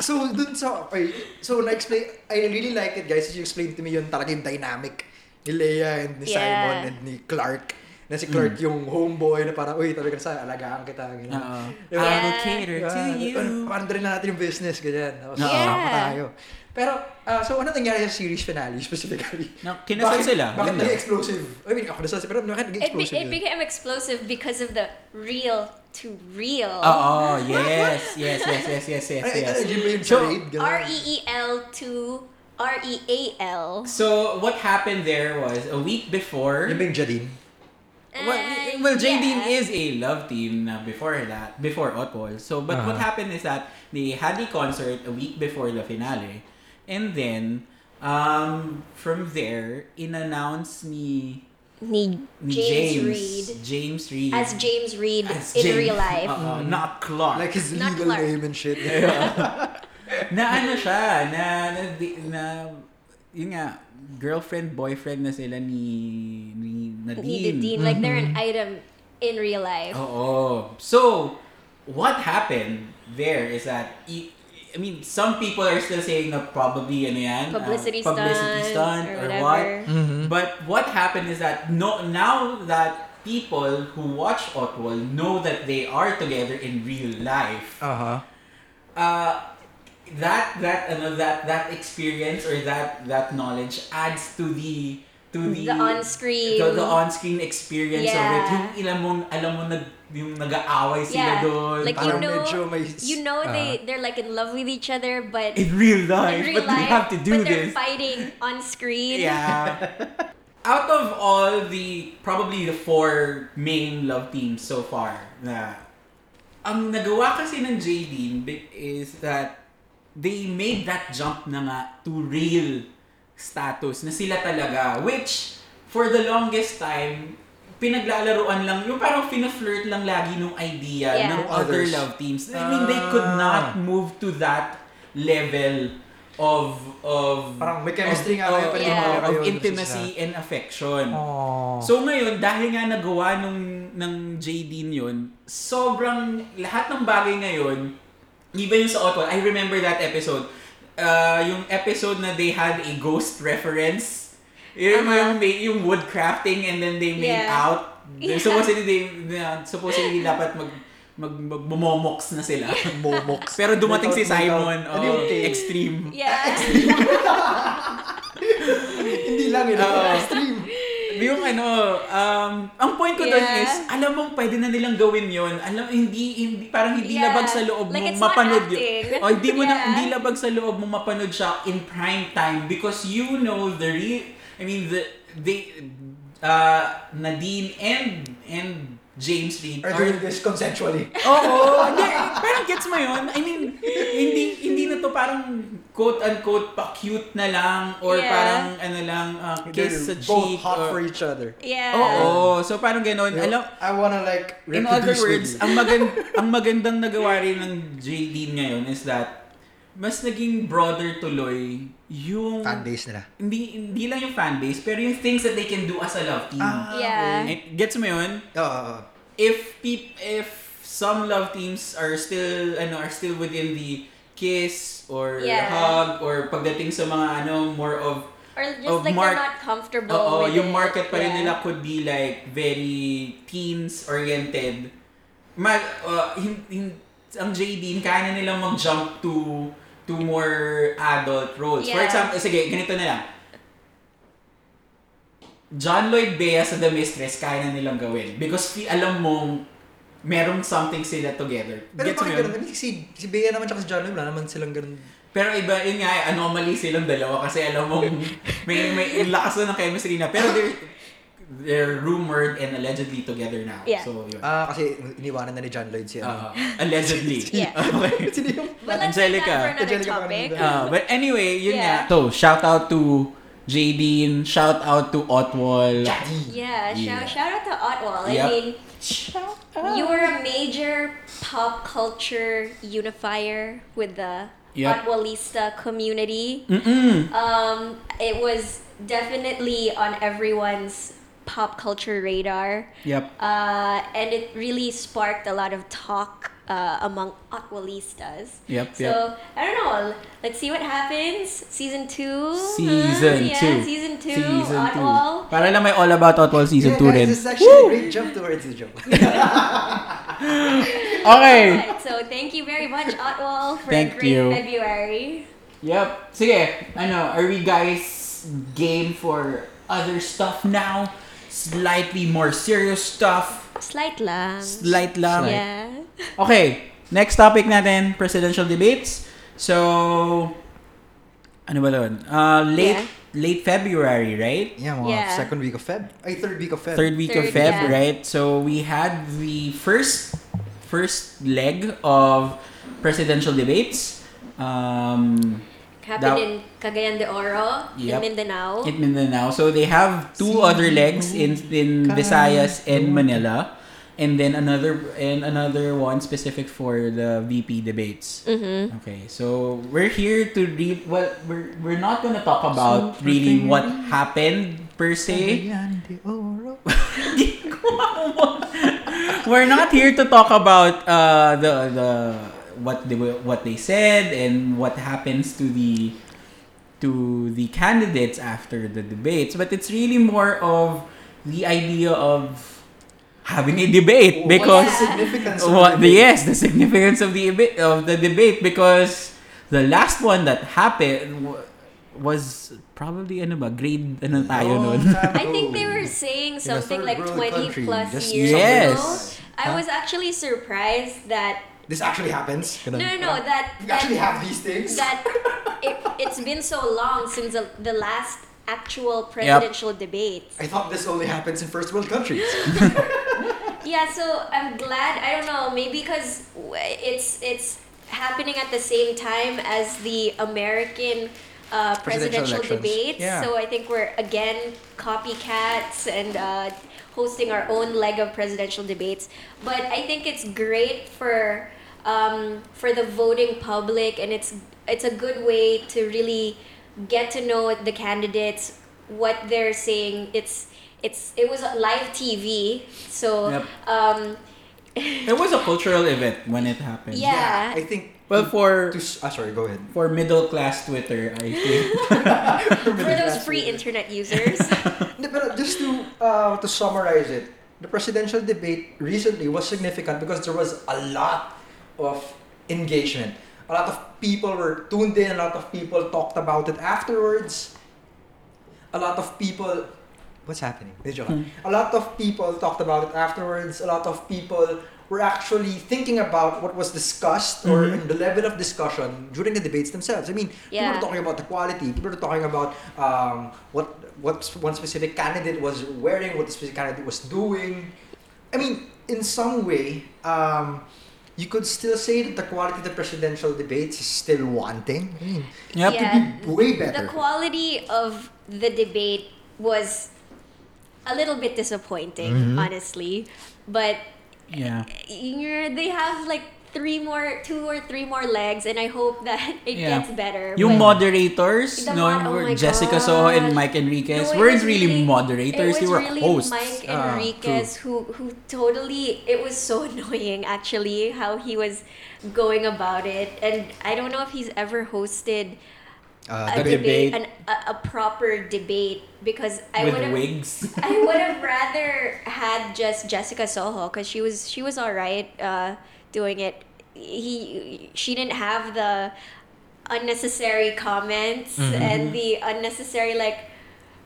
so dun sa, okay, so na-explain, I really like it guys, you explained to me yun talaga yung dynamic ni Leia and ni Yeah. Simon and ni Clark. Na si Clark yung homeboy na parang, uy, talaga sa alagaan kita. Ganyan. Oo. Diba? I will Yeah. cater to Ah, you. ano, Parang rin na natin yung business, ganyan. Tapos, Yeah. tayo. Pero, ah, so ano nangyari sa series finale specifically? Na- kinasal Bakit- sila. Bakit naging explosive? I mean, ako nasal pero bakit naging It, be, explosive it became explosive because of the real to real. Oo, yes, yes, yes, yes, yes, yes, Ay, ay, yes. ay, yun ba yung So. R E E L to R E A L. So, what happened there was, a week before, Yun ba Jadine? well, Uh, well Jadine yeah. is a love team na before that, before Otwol. So, but what Uh-huh. happened is that they had the concert a week before the finale. And then, um, from there, in-announce ni, Ni ni James, James, Reid James Reid. as James Reid as in James. real life. Oo, not Clark. Like his Not legal Clark. name and shit. na ano siya, na, na, di- na, yun nga, girlfriend, boyfriend na sila ni, ni Nadine. Ni Nadine, like they're Mm-hmm. an item in real life. Oo. So, what happened there is that, i- I mean, some people are still saying na probably ano yan, uh, Publicity publicity stunt stunt or or, whatever. what. Mhm. But what happened is that no, now that people who watch Otwol know that they are together in real life, Uh-huh. uh, that that ano that that experience or that that knowledge adds to the to the The on-screen. the, the on-screen experience of it. Yeah. Yung ilan mo alam mo nag yung nag-aaway sila Yeah. doon. Like, Parang you know, medyo may... You know they Ah. they're like in love with each other, but in real life, in real but life, they have to do but they're this. fighting on screen. Yeah. Out of all the probably the four main love teams so far na ang nagawa kasi ng JD is that they made that jump na nga to real status na sila talaga which for the longest time pinaglalaruan lang yung parang fina-flirt lang lagi nung idea Yeah. ng other Others. love teams. I mean, they could Ah. not move to that level of of Parang may chemistry nga of, kayo, of, Yeah. of sa intimacy and affection. Oh. So ngayon, dahil nga nagawa nung ng JD yun, sobrang lahat ng bagay ngayon, even yung sa Otwal, I remember that episode. Uh, yung episode na they had a ghost reference. Yung, Uh-huh. yung, may- yung wood crafting and then they made Yeah. out. Yeah. Supposedly, they, na- supposedly dapat mag mag magmomox na sila. Momox. Pero dumating si Simon, ano oh, yung K? extreme. Yeah. Hindi lang yun. Oo. Extreme. Yung ano, um, ang point ko doon Yeah. is, alam mo, pwede na nilang gawin yon Alam, hindi, hindi, parang hindi Yeah. labag sa loob Like, mo it's not mapanood yun. O, hindi mo na, Yeah. hindi labag sa loob mo mapanood siya in prime time because you know the real, I mean, the, they, uh, Nadine and, and James Reed Are doing this consensually. Oo, hindi, parang gets mo yun. I mean, hindi hindi na to parang quote-unquote pa-cute na lang or Yeah. parang ano lang, uh, kiss sa They're both cheek. hot or, for each other. yeah. Oo, so parang ganun. You know, Alam, I wanna like in other reproduce with words, you. ang, magand ang magandang nagawa rin ng JD ngayon is that mas naging broader tuloy yung Fanbase nila. hindi hindi lang yung fan base pero yung things that they can do as a love team. Ah, Yeah. Eh, Gets mo yun? Oo. If peop if some love teams are still ano are still within the kiss or Yeah. hug or pagdating sa mga ano more of Or just of like mark- they're not comfortable oo with yung it. market pa rin Yeah. nila could be like very teens oriented mag uh, hin, hin- ang JD kaya na nilang mag-jump to to more adult roles for Yeah. example sige ganito na lang John Lloyd Bea sa The Mistress kaya na nilang gawin because fi- alam mong merong something sila together. Pero Gets bakit ganun? I mean, Si, si Bea naman tsaka si John Lloyd, wala naman silang ganun. Pero iba, yun nga, anomaly silang dalawa kasi alam mong may, may lakas na ng chemistry na. Pero they're, they're rumored and allegedly together now. Yeah. So, yun. Ah, kasi iniwanan na ni John Lloyd si ano. Uh, allegedly. Yeah. okay. Sino yung... But let's save Angelica. Angelica topic. Panganiban. Uh, but anyway, yun Yeah. nga. So, shout out to Jadine, shout out to Otwol. Yeah, Yeah. shout shout out to Otwol. Yep. I mean, you were a major pop culture unifier with the Yep. Otwolista community. Mm-mm. Um, it was definitely on everyone's pop culture radar. Yep. Uh, and it really sparked a lot of talk uh, among Aqualistas. Yep, So yep. I don't know. Let's see what happens. Season two. Season huh? 2. Yeah, season two. Season Otwol. 2. Para lang may all about Otwol season 2 yeah, rin. this is actually a great jump towards the joke. Okay. Alright, so thank you very much, Otwol, for Thank a great you. February. Yep. Sige, ano, are we guys game for other stuff now? Slightly more serious stuff. Slight lang. Slight lang. Yeah. Okay, next topic natin, presidential debates. So, ano ba doon? Uh, late, Yeah. late February, right? Yeah, mga Yeah. second week of Feb. Ay, third week of Feb. Third week of Third, Feb, yeah. right? So, we had the first first leg of presidential debates. Um, Happened That- in Cagayan de Oro, Yep. in Mindanao. in Mindanao. So they have two Si other legs in in Ka- Visayas and Manila, and then another and another one specific for the VP debates. mm-hmm. Okay, so we're here to read. Well, we're we're not gonna talk about really what happened per se. Cagayan de Oro. we're not here to talk about uh, the the what they were- what they said and what happens to the to the candidates after the debates, but it's really more of the idea of having a debate because What's the significance of what the the, debate? yes the significance of the debate of the debate because the last one that happened was probably ano ba grade ano tayo Long nun I think they were saying something like 20 country, plus years Yes. ago. I was actually surprised that This actually happens. no, no, no, that We that, actually have these things. that it, it's been so long since the, the last actual presidential debate. I thought this only happens in first world countries. Yeah, so I'm glad. I don't know, maybe because it's it's happening at the same time as the American uh, Presidential presidential, debates. Yeah. So I think we're again copycats and uh, hosting our own leg of presidential debates. But I think it's great for um, for the voting public, and it's it's a good way to really get to know the candidates, what they're saying. It's it's it was live TV, so Yep. um, it was a cultural event when it happened Yeah. I think. Well for To, s- ah, sorry, go ahead. for middle class Twitter I think for those free internet users. Hindi, pero just to uh, to summarize it, the presidential debate recently was significant because there was a lot of engagement. A lot of people were tuned in. A lot of people talked about it afterwards. A lot of people. What's happening? Medyo ka. A lot of people talked about it afterwards. A lot of people were actually thinking about what was discussed or Mhm. the level of discussion during the debates themselves. I mean, people Yeah. were talking about the quality. People were talking about um, what what one specific candidate was wearing, what the specific candidate was doing. I mean, in some way, um, you could still say that the quality of the presidential debates is still wanting. I mean, yep Yeah. it could be way better. the quality of the debate was a little bit disappointing, Mhm. honestly. But yeah you're, they have like three more, two or three more legs, and I hope that it Yeah. gets better. yung But moderators no mod- oh were my Jessica Soho and. Mike Enriquez No, weren't really, really- moderators they were really hosts Mike Ah, Enriquez who who totally it was so annoying actually how he was going about it, and I don't know if he's ever hosted Uh, a debate, debate. An, a, a proper debate because I would have wigs I would have rather had just Jessica Soho because she was she was all right uh, doing it. He she didn't have the unnecessary comments Mhm. and the unnecessary like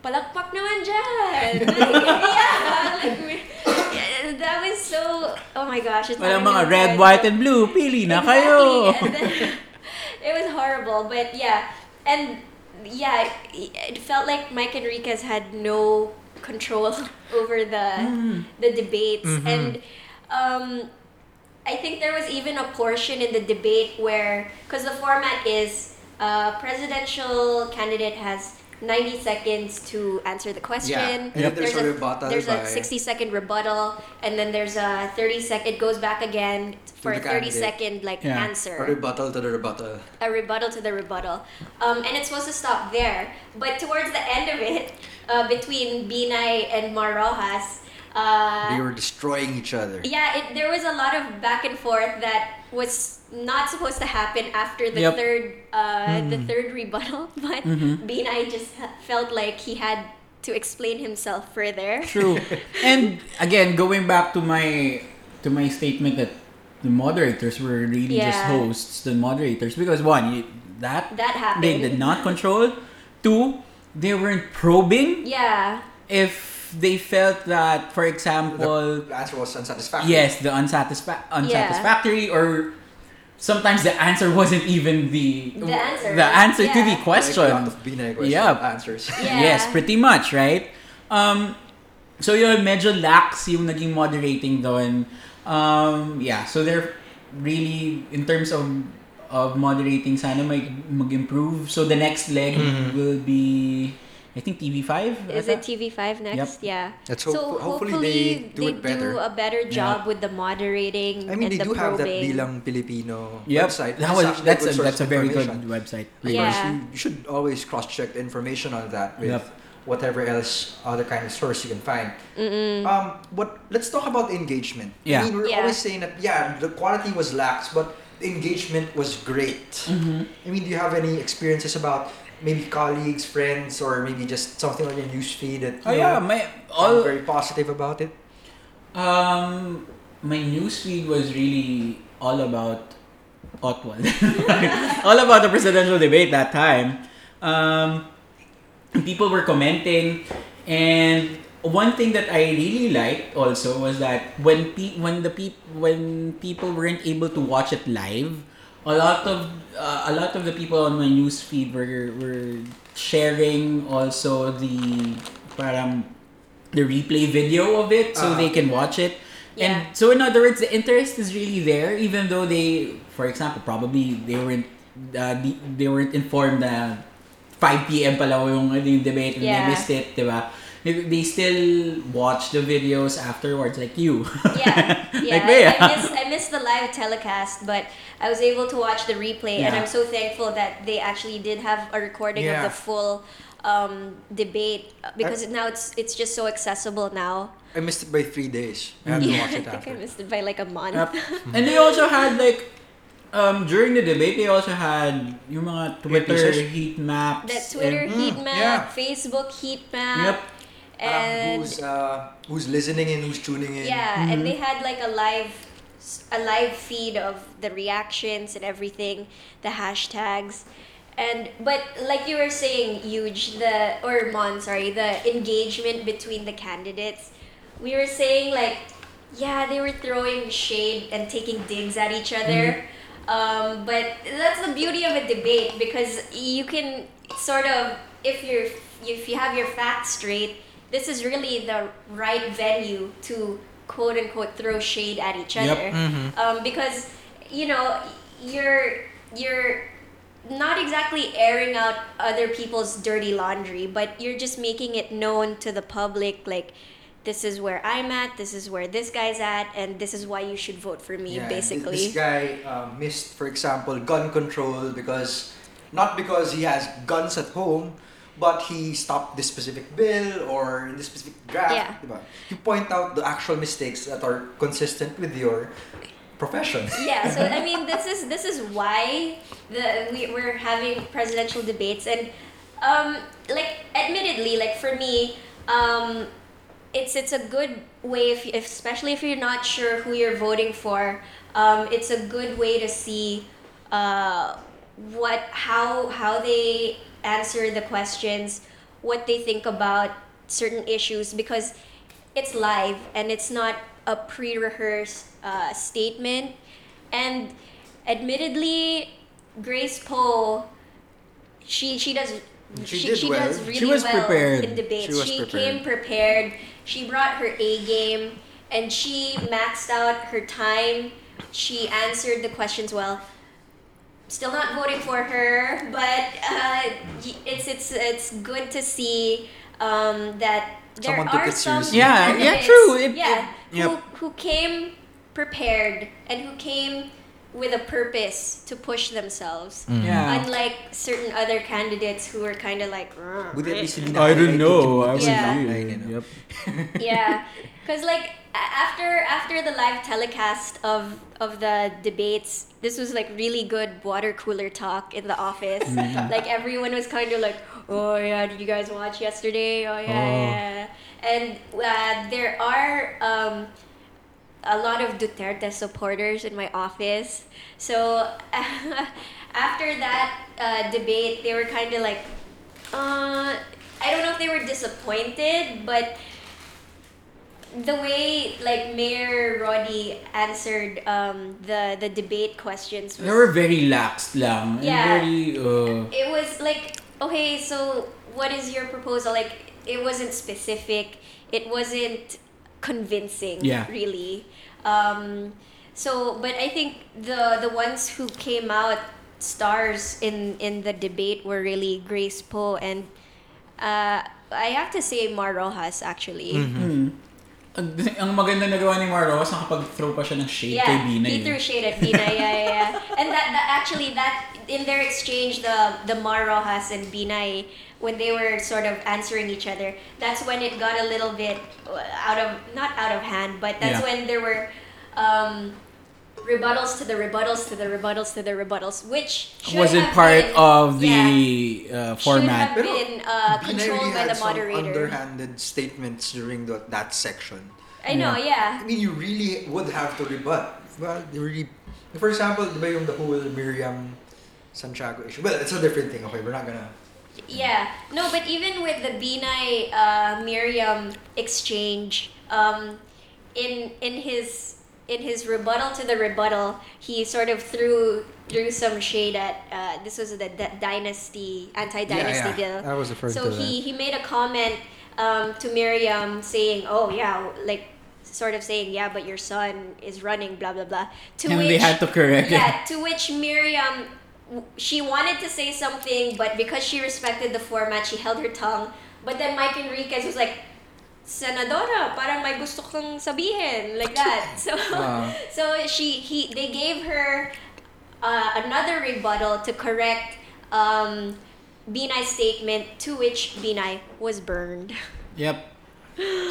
palakpak naman dyan. Like, yeah, like, that was so. Oh my gosh! It's Walang mga red, fair. white, and blue. Pili na kayo. Exactly. And then, it was horrible, but yeah, and yeah, it, it felt like Mike Enriquez had no control over the Mm. the debates Mhm. and um, I think there was even a portion in the debate where because the format is uh, presidential candidate has 90 seconds to answer the question. And then there's, a, a rebuttal there's by a 60 second rebuttal and then there's a 30 second it goes back again for a 30 candidate. second like Yeah. answer a rebuttal to the rebuttal. a rebuttal to the rebuttal. Um, and it's supposed to stop there. But towards the end of it, uh, between Binay and Mar Roxas, uh, they were destroying each other. yeah, it, there was a lot of back and forth that was not supposed to happen after the Yep. third uh, the Hmm. third rebuttal. But Mhm. Binay just felt like he had to explain himself further. True. and again, going back to my to my statement that the moderators were really just hosts, the moderators, because one, you, that That happened. they did not control. Two, they weren't probing Yeah. if they felt that, for example, The answer was unsatisfactory. yes, the unsatisfa- unsatisfactory, or sometimes the answer wasn't even the The answer. the answer to the question. Like a lot of Yeah. answers. Yeah. Yes, pretty much, right? Um, so yun, medyo lax yung naging moderating doon. Um, yeah, so they're really, in terms of of moderating, sana may mag-improve. So the next leg Mhm. will be, I think TV5? Is it TV5 next? Yeah. Let's so hope- hopefully hopefully they do it better. a better Yeah. job with the moderating I mean, and they the do have that probing. bilang Filipino Yep, website. that was, that's, a, that's a very good website. Because Yeah. you, you should always cross-check the information on that with Yep. whatever else other kind of source you can find. Mm-mm. Um, what? Let's talk about engagement. Yeah. I mean, we're Yeah. always saying that yeah, the quality was lax, but engagement was great. Mhm. I mean, do you have any experiences about maybe colleagues, friends, or maybe just something on your newsfeed that Oh you yeah, know, my all very positive about it? Um, my newsfeed was really all about Otwol. all about the presidential debate that time. Um, people were commenting, and one thing that I really liked also was that when pe- when the peop- when people weren't able to watch it live, a lot of uh, a lot of the people on my newsfeed were were sharing also the parang the replay video of it so Ah. they can watch it. Yeah. And so in other words, the interest is really there, even though they, for example, probably they weren't uh, they weren't informed na 5 p.m. pala yung, yung debate and Yeah. they missed it, diba? They, they still watch the videos afterwards, like you. yeah, yeah. Like me, I, I missed I missed the live telecast, but I was able to watch the replay, and I'm so thankful that they actually did have a recording Yeah. of the full um, debate uh, because now it's it's just so accessible now. I missed it by three days. I had to Yeah, watch I it think I missed it by like a month. Yep. and they also had like um, during the debate, they also had yung mga Twitter heat maps. That Twitter Mm, heat map, yeah. Facebook heat map, yep. Parang and who's uh, who's listening in, who's tuning in. yeah, and Mhm. they had like a live a live feed of the reactions and everything, the hashtags. And but like you were saying, huge the or Mon, sorry, the engagement between the candidates. We were saying like, yeah, they were throwing shade and taking digs at each other. Um, but that's the beauty of a debate because you can sort of if you're if you have your facts straight, this is really the right venue to quote unquote throw shade at each Yep. other Mhm. um, because you know you're you're not exactly airing out other people's dirty laundry but you're just making it known to the public like this is where i'm at this is where this guy's at and this is why you should vote for me Yeah, basically This guy uh, missed, for example, gun control because not because he has guns at home, but he stopped this specific bill or this specific draft. Yeah. diba? You point out the actual mistakes that are consistent with your profession. yeah so i mean this is this is why the we, we're having presidential debates and um like admittedly like for me um it's it's a good way if, if especially if you're not sure who you're voting for um it's a good way to see uh what how how they answer the questions what they think about certain issues because it's live and it's not a pre-rehearsed uh, statement and admittedly grace poe she she does She did well. does really She was well prepared. in debates. She was She prepared. came prepared. She brought her A game, and she maxed out her time. She answered the questions well. Still not voting for her, but uh, it's it's it's good to see um, that there Someone are some seriously. Yeah, yeah, true. It- yeah, it- yep. who who came prepared and who came with a purpose to push themselves. Mm. Yeah. Unlike certain other candidates who were kind of like, "Ugh." Buti at I don't know. I kibot Yeah. sa was line, know. Yep. yeah, because like a- after after the live telecast of of the debates, this was like really good water cooler talk in the office. Mm-hmm. Like everyone was kind of like, "Oh yeah, did you guys watch yesterday? Oh yeah, Oh. yeah." And uh, there are um, a lot of Duterte supporters in my office. So after that uh, debate, they were kind of like, uh, I don't know if they were disappointed, but the way like Mayor Roddy answered um, the the debate questions was They were very lax lang. Yeah. And very, uh, it was like okay so what is your proposal like it wasn't specific it wasn't convincing Yeah. really um, so but i think the the ones who came out stars in in the debate were really grace poe and uh, i have to say mar roxas actually hmm. Ang, ang maganda nagawa ni Marcos, nakapag-throw pa siya ng shade kay Bina. he eh. threw shade at Bina, yeah, yeah, yeah. And that, that actually that in their exchange, the the Mar Rojas and Binay, when they were sort of answering each other, that's when it got a little bit out of not out of hand, but that's Yeah. when there were um, rebuttals to the rebuttals to the rebuttals to the rebuttals, which should wasn't have part been, of the yeah, uh, should format. have been uh, controlled really by had the some moderator. underhanded statements during the, that section. I know, yeah. I mean, you really would have to rebut. Well, they really... For example, di ba yung the whole Miriam Santiago issue? Well, it's a different thing. Okay, we're not gonna... Yeah. No, but even with the Binay uh, Miriam exchange, um, in in his in his rebuttal to the rebuttal, he sort of threw threw some shade at uh, this was the, the dynasty anti-dynasty bill. I was referring So to he he made a comment um, to Miriam saying, "Oh yeah, like." Sort of saying, yeah, but your son is running, blah blah blah. To And which they had to correct it. yeah, to which Miriam, she wanted to say something, but because she respected the format, she held her tongue. But then Mike Enriquez was like, Senadora, parang may gusto kang sabihin, like that. So, Ah. so she, he, they gave her uh, another rebuttal to correct um, Binay's statement, to which Binay was burned. Yep.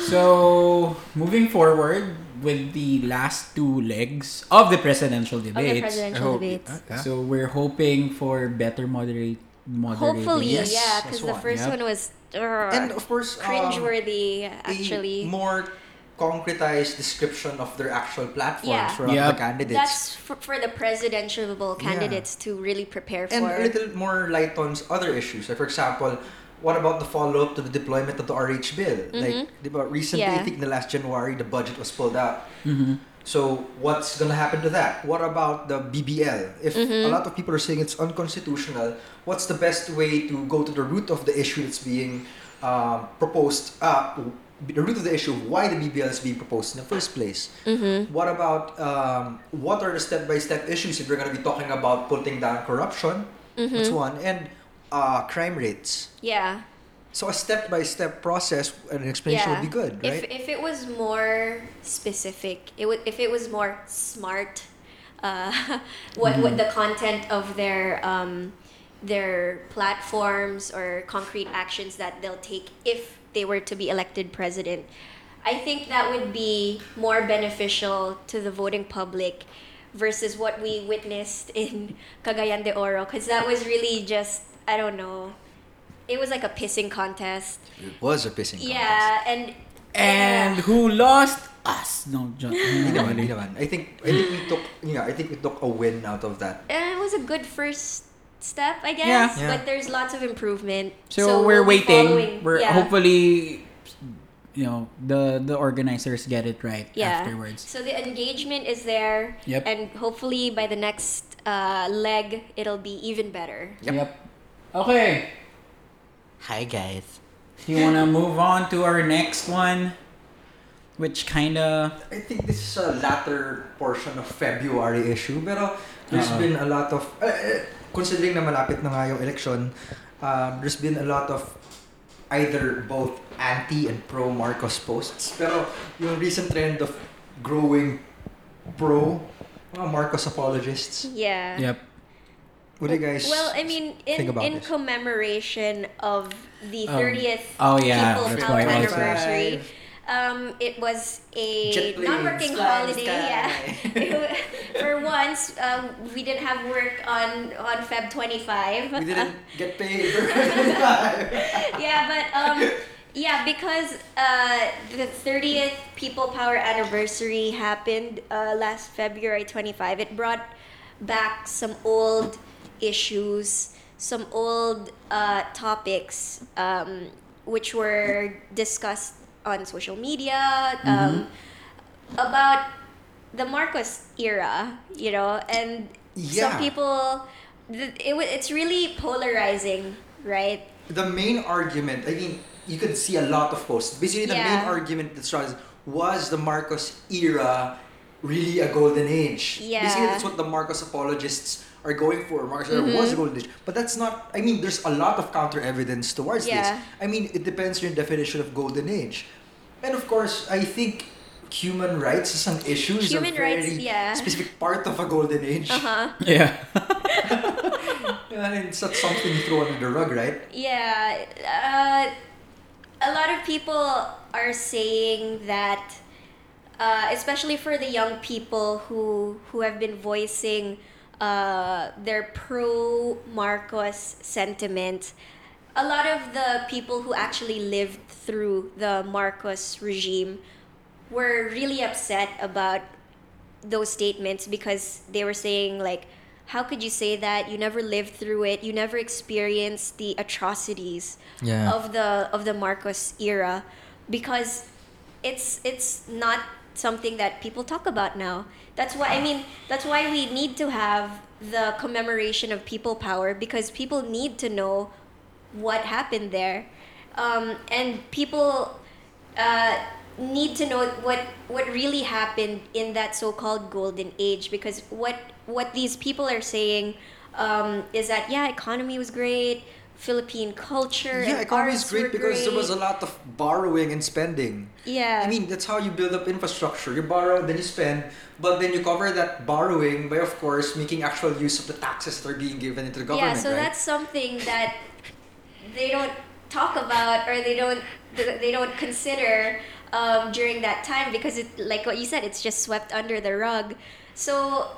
So, moving forward with the last two legs of the presidential Of the debates. presidential hope- debates. uh. So, we're hoping for better moderate moderating. Hopefully, Yes, yeah, because the first yep. one was ugh, And of course, um, cringeworthy, a actually. more concretized description of their actual platforms Yeah. for Yep. the candidates. That's for, for the presidential candidates to really prepare and for. a little more light on other issues. Like for example, what about the follow-up to the deployment of the RH bill? Like, di ba, recently, I Mm-hmm. Think in the last January, the budget was pulled out. Mhm. So what's gonna happen to that? What about the BBL? If Mm-hmm. a lot of people are saying it's unconstitutional, what's the best way to go to the root of the issue that's being um, proposed? Uh, the root of the issue of why the BBL is being proposed in the first place. Mm-hmm. What about um, what are the step-by-step issues if we're gonna be talking about putting down corruption? That's one, and uh, crime rates. yeah. So a step-by-step process and an explanation yeah. would be good, right? If, if it was more specific, it would if it was more smart, uh, what what the content of their um, their platforms or concrete actions that they'll take if they were to be elected president, I think that would be more beneficial to the voting public versus what we witnessed in Cagayan de Oro because that was really just I don't know. It was like a pissing contest. it was a pissing contest. Yeah, and And who lost? Us. No, John. Hindi naman, hindi naman. I think I think we took yeah, I think we took a win out of that. Uh, it was a good first step, I guess. Yeah. Yeah. But there's lots of improvement. So, we're we'll waiting. We're yeah. hopefully, you know, the the organizers get it right yeah. afterwards. So the engagement is there, Yep. and hopefully by the next uh, leg, it'll be even better. Yep. Okay. Hi guys. You wanna move on to our next one, which kinda I think this is a latter portion of February issue, pero there's Uh-oh. been a lot of, uh, uh, considering na malapit na nga yung election, um, there's been a lot of either both anti and pro Marcos posts. Pero yung recent trend of growing pro mga Marcos apologists. Yeah. Yep. What do you guys Well, I mean, think in about in this? commemoration of the Um, 30th oh yeah, People's that's Power why anniversary, um, it was a Jet non-working holiday. sky. Yeah. For once, um, we didn't have work on on Feb 25. We didn't get paid. yeah, but um, yeah, because uh, the 30th People Power anniversary happened uh, last February 25. It brought back some old issues, some old uh, topics, um, which were discussed on social media um, about the Marcos era, you know, and Yeah. some people, it, it's really polarizing, right? the main argument, I mean, you could see a lot of posts. Basically, the main Yeah. argument that started was the Marcos era really a golden age? Yeah. Basically, that's what the Marcos apologists are going for. Marcos era Mm-hmm. was a golden age. But that's not, I mean, there's a lot of counter evidence towards this. I mean, it depends on your definition of golden age. And of course, I think human rights is an issue, is Human a very rights, yeah. specific part of a golden age. Uh huh. Yeah. And it's not something you throw under the rug, right? Yeah. Uh, a lot of people are saying that, uh, especially for the young people who who have been voicing uh, their pro Marcos sentiment. A lot of the people who actually lived through the Marcos regime were really upset about those statements because they were saying like how could you say that you never lived through it you never experienced the atrocities Yeah. of the of the Marcos era because it's it's not something that people talk about now. That's why I mean that's why we need to have the commemoration of people power because people need to know what happened there. Um, and people uh, need to know what what really happened in that so-called golden age because what what these people are saying um, is that yeah economy was great Philippine culture Yeah, economy is great because there was a lot of borrowing and spending. yeah I mean, that's how you build up infrastructure. You borrow, then you spend, but then you cover that borrowing by, of course, making actual use of the taxes that are being given into the government, yeah so right? that's something that they don't talk about or they don't they don't consider um, during that time because it like what you said it's just swept under the rug so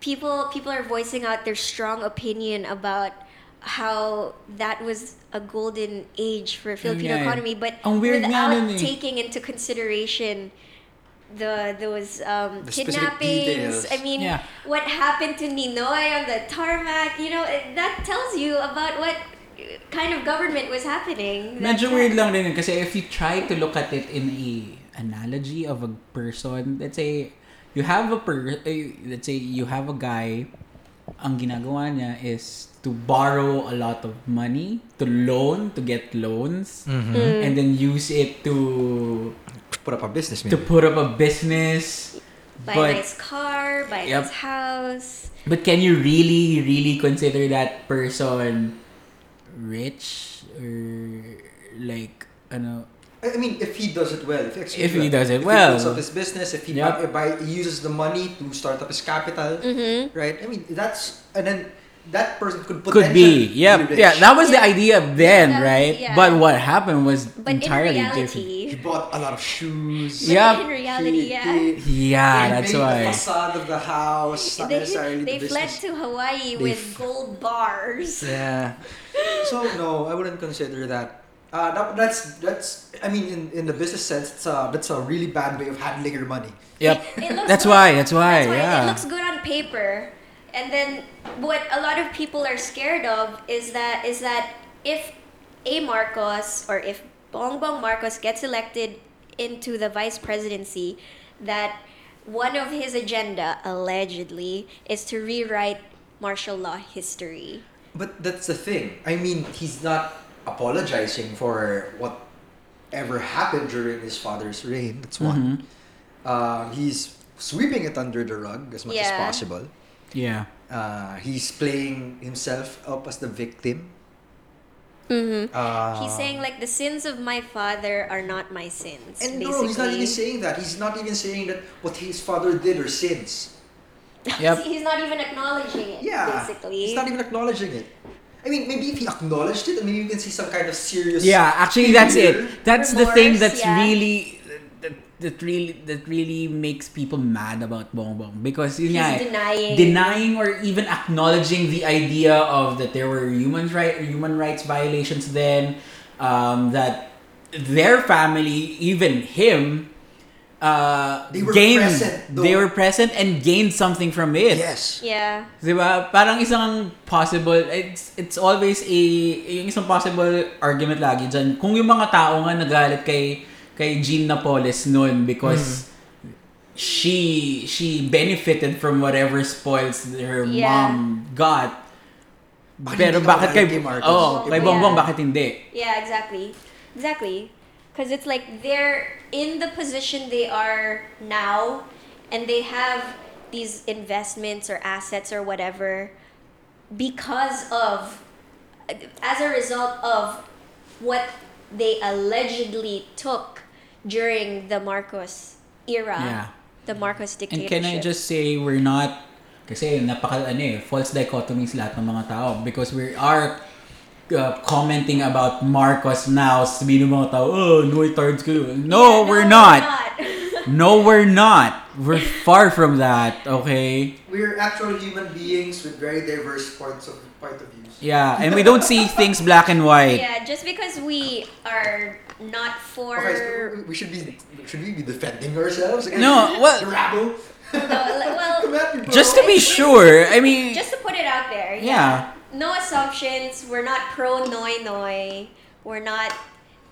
people people are voicing out their strong opinion about how that was a golden age for Filipino yeah. economy but Ang weird nga without eh. taking into consideration the those um, The kidnappings. I mean Yeah. what happened to Ninoy on the tarmac, you know, that tells you about what kind of government was happening. that Medyo time. weird lang din yun kasi if you try to look at it in a analogy of a person, let's say you have a per eh, let's say you have a guy ang ginagawa niya is to borrow a lot of money, to loan, to get loans, Mm-hmm. Mm. and then use it to Put up a business, to put up a business. Buy but a nice car, buy a Yep. nice house. But can you really, really consider that person rich or like ano? I I mean, if he does it well, if he, executes If he well, does it if well. he builds up his business, if he, Yep. buy, buy, he uses the money to start up his capital, Mm-hmm. right? I mean, that's and then that person could Could be, potentially yep, rich. yeah. That was the Yeah. idea then, That was- right? yeah. But what happened was But in entirely reality, He bought a lot of shoes. Yeah, in reality, He- yeah. he- different. Yeah, he that's made why. the facade of the house, not They, necessarily they the fled to Hawaii They with f- gold bars. Yeah. So no, I wouldn't consider that. Uh, that that's that's. I mean, in, in the business sense, it's a, that's a really bad way of handling your money. Yep. It looks That's good. why. That's why. That's why yeah. it looks good on paper. And then what a lot of people are scared of is that is that if A Marcos or if Bongbong Marcos gets elected into the vice presidency, that one of his agenda allegedly is to rewrite martial law history. But that's the thing. I mean, he's not apologizing for whatever happened during his father's reign. That's one. Mhm. Uh, he's sweeping it under the rug as much as possible. Yeah. Uh, he's playing himself up as the victim. Mm-hmm. Uh, He's saying like the sins of my father are not my sins. and basically. no, he's not even saying that. He's not even saying that what his father did are sins. Yep. He's not even acknowledging it. Yeah, basically. he's not even acknowledging it. I mean, maybe if he acknowledged it, then maybe you can see some kind of serious. Yeah, actually that's it. That's the thing that's yeah. really that, that really that really makes people mad about Bongbong because yun He's nga eh, denying. denying or even acknowledging the idea of that there were human right human rights violations then um, that their family even him uh, They were gained present, though. they were present and gained something from it Yes. Yeah. Di ba? Parang isang possible, it's, it's always a, yung isang possible argument lagi dyan, kung yung mga tao nga nagalit kay, kay Jean Napoles noon because she, she benefited from whatever spoils her Yeah. mom got. Bakit Pero bakit kay, kay Marcos? oh, kay Yeah. Bongbong, bakit hindi? Yeah, exactly. Exactly. Because it's like they're in the position they are now and they have these investments or assets or whatever because of, as a result of what they allegedly took during the Marcos era, Yeah. the Marcos dictatorship And can I just say we're not kasi napaka ano eh, false dichotomies lahat ng mga tao because we are uh, commenting about Marcos now sabihin ng mga tao, oh, no retards kayo. No, Yeah, we're not. not. No, we're not. We're far from that, okay? We're actual human beings with very diverse points of point of views. Yeah, and we don't see things black and white. yeah, just because we are not for Okay, so we should be should we be defending ourselves against No, well- the rabble? No, well, Come at me, bro. Just to be sure, I mean, just to put it out there. Yeah. No assumptions. We're not pro Noynoy. We're not.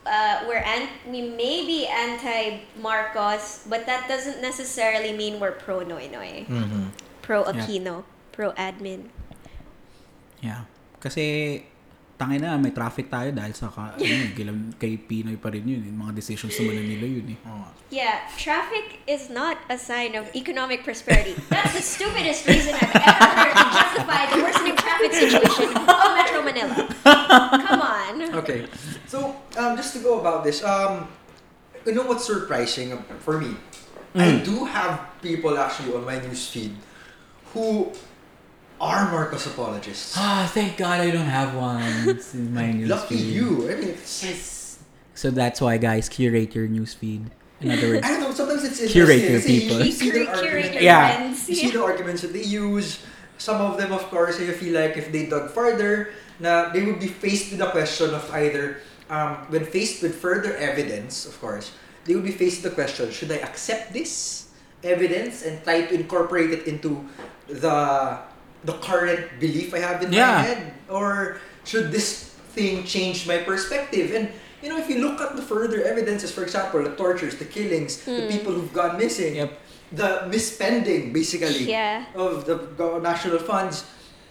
Uh, we're an- we may be anti Marcos, but that doesn't necessarily mean we're pro Noynoy. Mhm. Pro Yeah. Aquino. Pro admin. yeah. Kasi tangin na, may traffic tayo dahil sa ka, ano, gilam, kay Pinoy pa rin yun. Yung mga decisions naman na nila yun eh. Oh. Yeah, traffic is not a sign of economic prosperity. That's the stupidest reason I've ever heard to justify the worsening traffic situation of Metro Manila. Come on. Okay. So, um, just to go about this, um, you know what's surprising for me? I do have people actually on my news feed who are Marcos apologists. Ah, thank God I don't have one in my newsfeed. Lucky you. I mean, it's, Yes. So that's why, guys, curate your newsfeed. In other words, I don't know. Sometimes it's Curate your you- people. You, see the Curate- curate argument. your Yeah. friends. You see the arguments that they use. Some of them, of course, I feel like if they dug further, na they would be faced with the question of either, um, when faced with further evidence, of course, they would be faced with the question: Should I accept this evidence and try to incorporate it into the the current belief I have in Yeah. my head, or should this thing change my perspective? And you know, if you look at the further evidences, for example, the tortures, the killings, the Hmm. people who've gone missing, Yep. the misspending, basically Yeah. of the national funds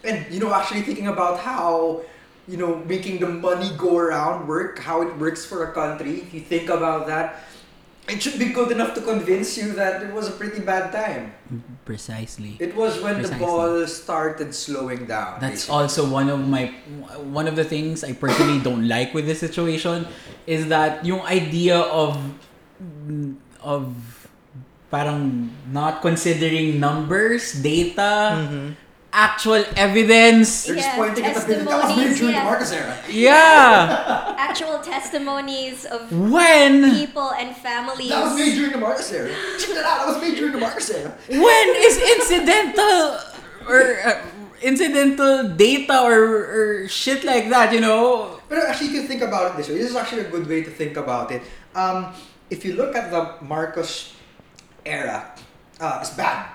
and you know actually thinking about how you know making the money go around work how it works for a country if you think about that it should be good enough to convince you that it was a pretty bad time precisely. it was when Precisely. the ball started slowing down That's basically. also one of my one of the things I personally don't like with this situation is that yung idea of of parang not considering numbers, data, Mhm. Actual evidence. they're just Yeah, pointing at the building that was made testimonies, during yeah. the Marcos era Yeah. Actual testimonies of When people and families. that was made during the Marcos era check that out that was made during the Marcos era when is incidental or uh, incidental data or, or shit like that, you know? But actually, if you think about it this way. This is actually a good way to think about it. Um, if you look at the Marcos era uh, as bad,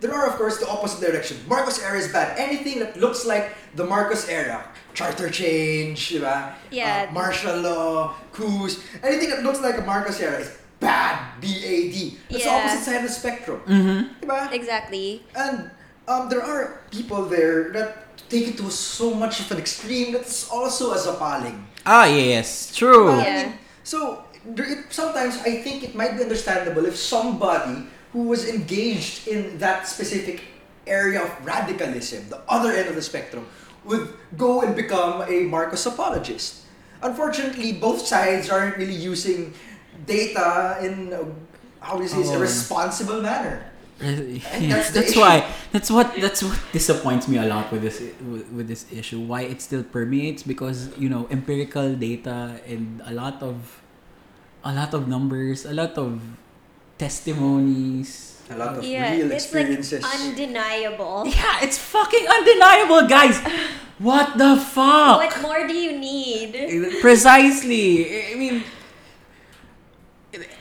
there are, of course, the opposite direction. Marcos era is bad. Anything that looks like the Marcos era, charter change, diba? Yeah. Uh, martial law, coups, anything that looks like a Marcos era is bad. B-A-D. That's the opposite side of the spectrum. Mm-hmm. Diba? Exactly. And um, there are people there that take it to so much of an extreme that's also as appalling. Ah, yes, true. Well, I Yeah. mean, so there, it, sometimes I think it might be understandable if somebody who was engaged in that specific area of radicalism, the other end of the spectrum, would go and become a Marcos apologist. Unfortunately, both sides aren't really using data in how do you say a Oh. responsible manner. that's, that's why that's what that's what disappoints me a lot with this with this issue why it still permeates because you know empirical data and a lot of a lot of numbers a lot of testimonies A lot of Yeah, real it's like experiences. undeniable. yeah it's fucking undeniable guys what the fuck What more do you need? Eh, eh, Precisely. Eh, I mean,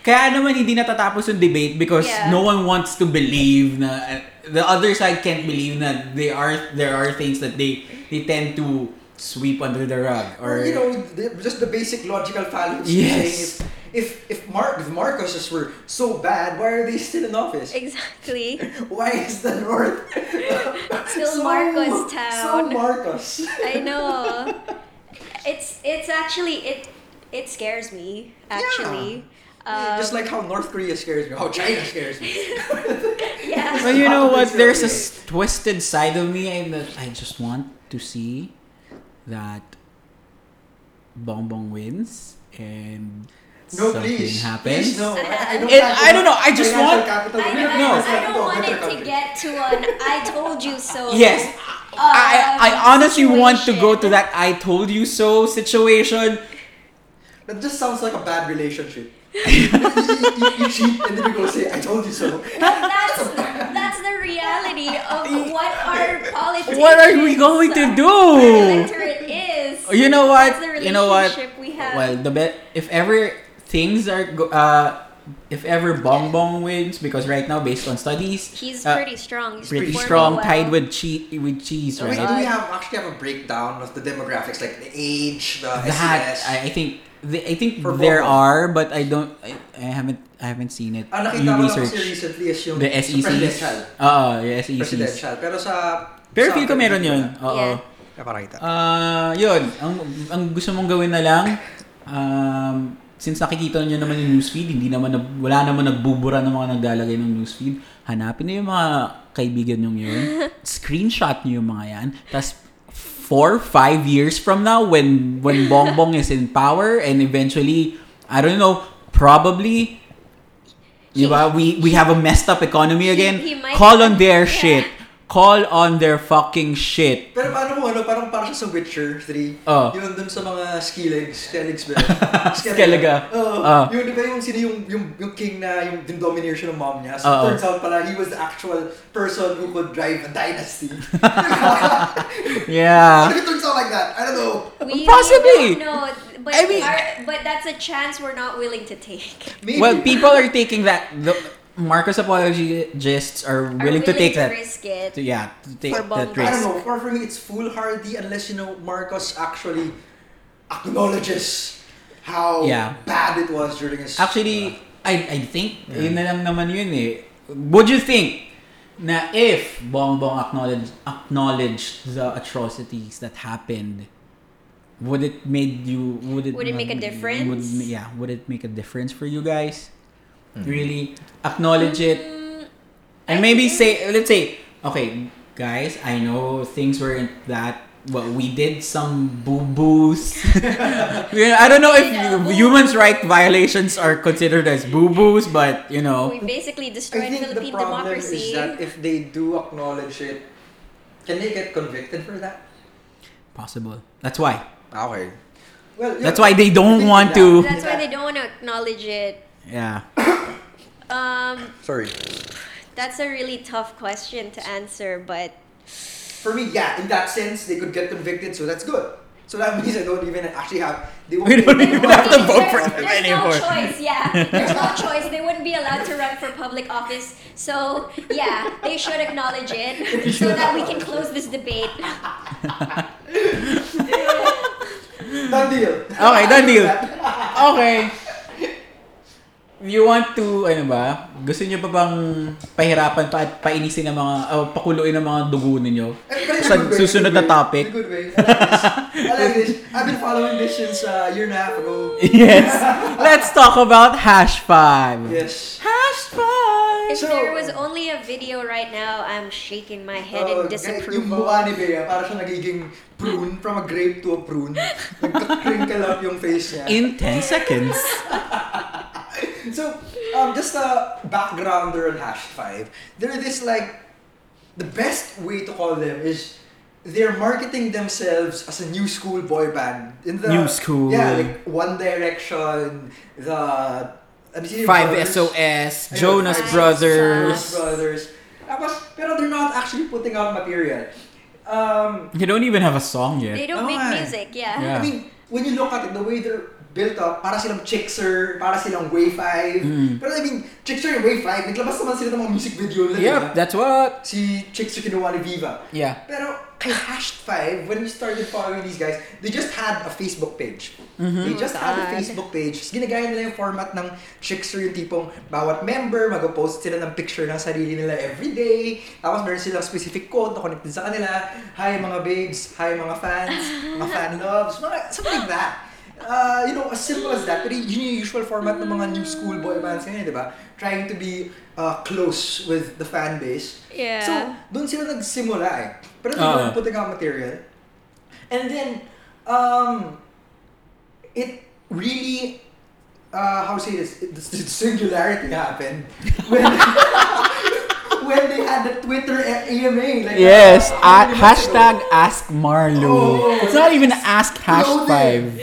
kaya naman hindi natatapos yung debate because Yeah. no one wants to believe na uh, the other side can't believe that they are there are things that they they tend to sweep under the rug or or you know the, just the basic logical fallacy Yes. saying if if if Mar- if Marcoses were so bad why are they still in office Exactly. why is the north Still Marcos so town. Marcos I know. It's it's actually it it scares me actually. Um, just like how North Korea scares me how China scares me yeah. But you know what? There's a really. s- twisted side of me and that I just want to see that Bongbong wins and no something please happens. please no I, I don't, It- I don't know, I just want- capital I, to I, live No. in I a don't want it to get to an I told you so. Yes, I, I um, honestly want to go to that I told you so situation. that just sounds like a bad relationship you, you, you, you cheat and then you go say I told you so that's that's the reality of what our politics. What are we going to do? electorate is. You know what? That's the You know what? we have. Well, the bet if ever things are go- uh if ever Bongbong wins because right now based on studies He's uh, pretty strong. He's pretty strong well. tied with Chiz with Chiz Do we, do we have actually have a breakdown of the demographics like the age the that SES? I, I think the, I think For there Bongbong. are but I don't I, I haven't I haven't seen it. Ah, nakita You ko research kasi recently is yung the sa SECs. presidential. Oo, yung SECs. Presidential. Pero sa... Pero sa feel ko meron yun. Oo. Yeah. Napakita. Ah, yun. Ang, ang gusto mong gawin na lang, um, since nakikita nyo naman yung newsfeed, hindi naman, na, wala naman nagbubura ng mga naglalagay ng newsfeed, hanapin nyo yung mga kaibigan nyo yun, screenshot nyo yung mga yan, tapos four, five years from now, when when Bongbong is in power, and eventually, I don't know, probably, di ba, we, we have a messed up economy again, he might- call on their yeah. shit. Call on their fucking shit. Pero paano mo ano, parang parang sa Witcher 3. Oh. Yun dun sa mga Skelligs, Skelligs ba? Skellige. Oo. Oh. Yun, di ba yung sino yung, yung, yung king na yung dinominate siya ng mom niya? So Oo. turns out pala, he was the actual person who could drive a dynasty. Yeah. What if it turns out like that? I don't know. We Possibly. No, but I mean- our, but that's a chance we're not willing to take. Maybe. Well, people are taking that. The Marcos apologists are Are willing to take to that. risk it. To, yeah, to take For that Bongbong. I don't risk. know. For, for me, it's foolhardy unless, you know, Marcos actually acknowledges how Yeah. bad it was during his... Actually, I I think yun na lang naman yun eh. Would you think na if Bongbong acknowledge acknowledged the atrocities that happened, would it made you would it Would it make a difference? Would, yeah, would it make a difference for you guys? Really acknowledge it Mm, And I maybe think- say, let's say, okay, guys, I know things weren't that. Well, we did some boo boos. I don't know if Yeah, boo-boos. humans' right violations are considered as boo boos, but you know, We basically I destroyed think the problem democracy. is that if they do acknowledge it, can they get convicted for that? possible. That's why. Okay. Well, yeah, That's why they don't want that- to. That's why they don't want to acknowledge it. Yeah. Um, Sorry. that's a really tough question to answer, but For me, yeah, in that sense, they could get convicted, so that's good. So that means I don't even actually have. They won't We be don't able even to- have to vote for there's, them there's anymore. no choice. Yeah, there's no choice. They wouldn't be allowed to run for public office. So yeah, they should acknowledge it so that we can close this debate. Done deal. Okay, done deal. Okay. You want to, ano ba? Gusto niyo pa bang pahirapan pa at painisin ng mga, o pakuluin ng mga dugo ninyo? Sa susunod na topic. In a good way. I like this. I like this. I've been following this since uh, a year and a half ago. Yes. Let's talk about Hash 5. Yes. Hash 5! If So- there was only a video right now, I'm shaking my head Oh, in Yung disapproval. mukha ni Bea, para siya nagiging prune, from a grape to a prune. Nagka-crinkle up yung face niya. In 10 seconds. So, um, just a backgrounder on Hash 5. They're this like, the best way to call them is they're marketing themselves as a new school boy band. In the, New school. Yeah, like One Direction, the... ano sino yung 5 brothers? SOS, Ayun, Jonas Five Brothers. Jonas Brothers. Tapos, pero they're not actually putting out material. Um, You don't even have a song yet. They don't Oh, make man. music, yeah. Yeah. I mean, when you look at it, the way they're built up, para silang Chickser, para silang Wave 5. Mm. Pero I mean, Chickser and Wave 5, naglabas naman sila ng mga music video nila. Yep, diba? that's what. Si Chickser kinuha ni Viva. Yeah. Pero kay Hashed 5, when we started following these guys, they just had a Facebook page. Mm-hmm. They just had a. Facebook page. Ginagaya nila yung format ng Chickser, yung tipong bawat member, mag-post sila ng picture ng sarili nila everyday. Tapos meron silang specific code na connected sa kanila. Hi mga babes, hi mga fans, mga fan loves, mga, something like that. Uh, you know, as simple as that. Pero yun yung usual format ng mga new school boy bands ngayon, di ba? Trying to be uh, close with the fan base. Yeah. So, doon sila nagsimula eh. Pero they Oo. weren't putting out material. And then, um, it really, uh, how to say this, it, the singularity happened when, when they had the Twitter AMA. Like, Yes, uh, at how many months ago? hashtag Ask Marlou. Oh. it's not even Ask Hash Clothing. 5.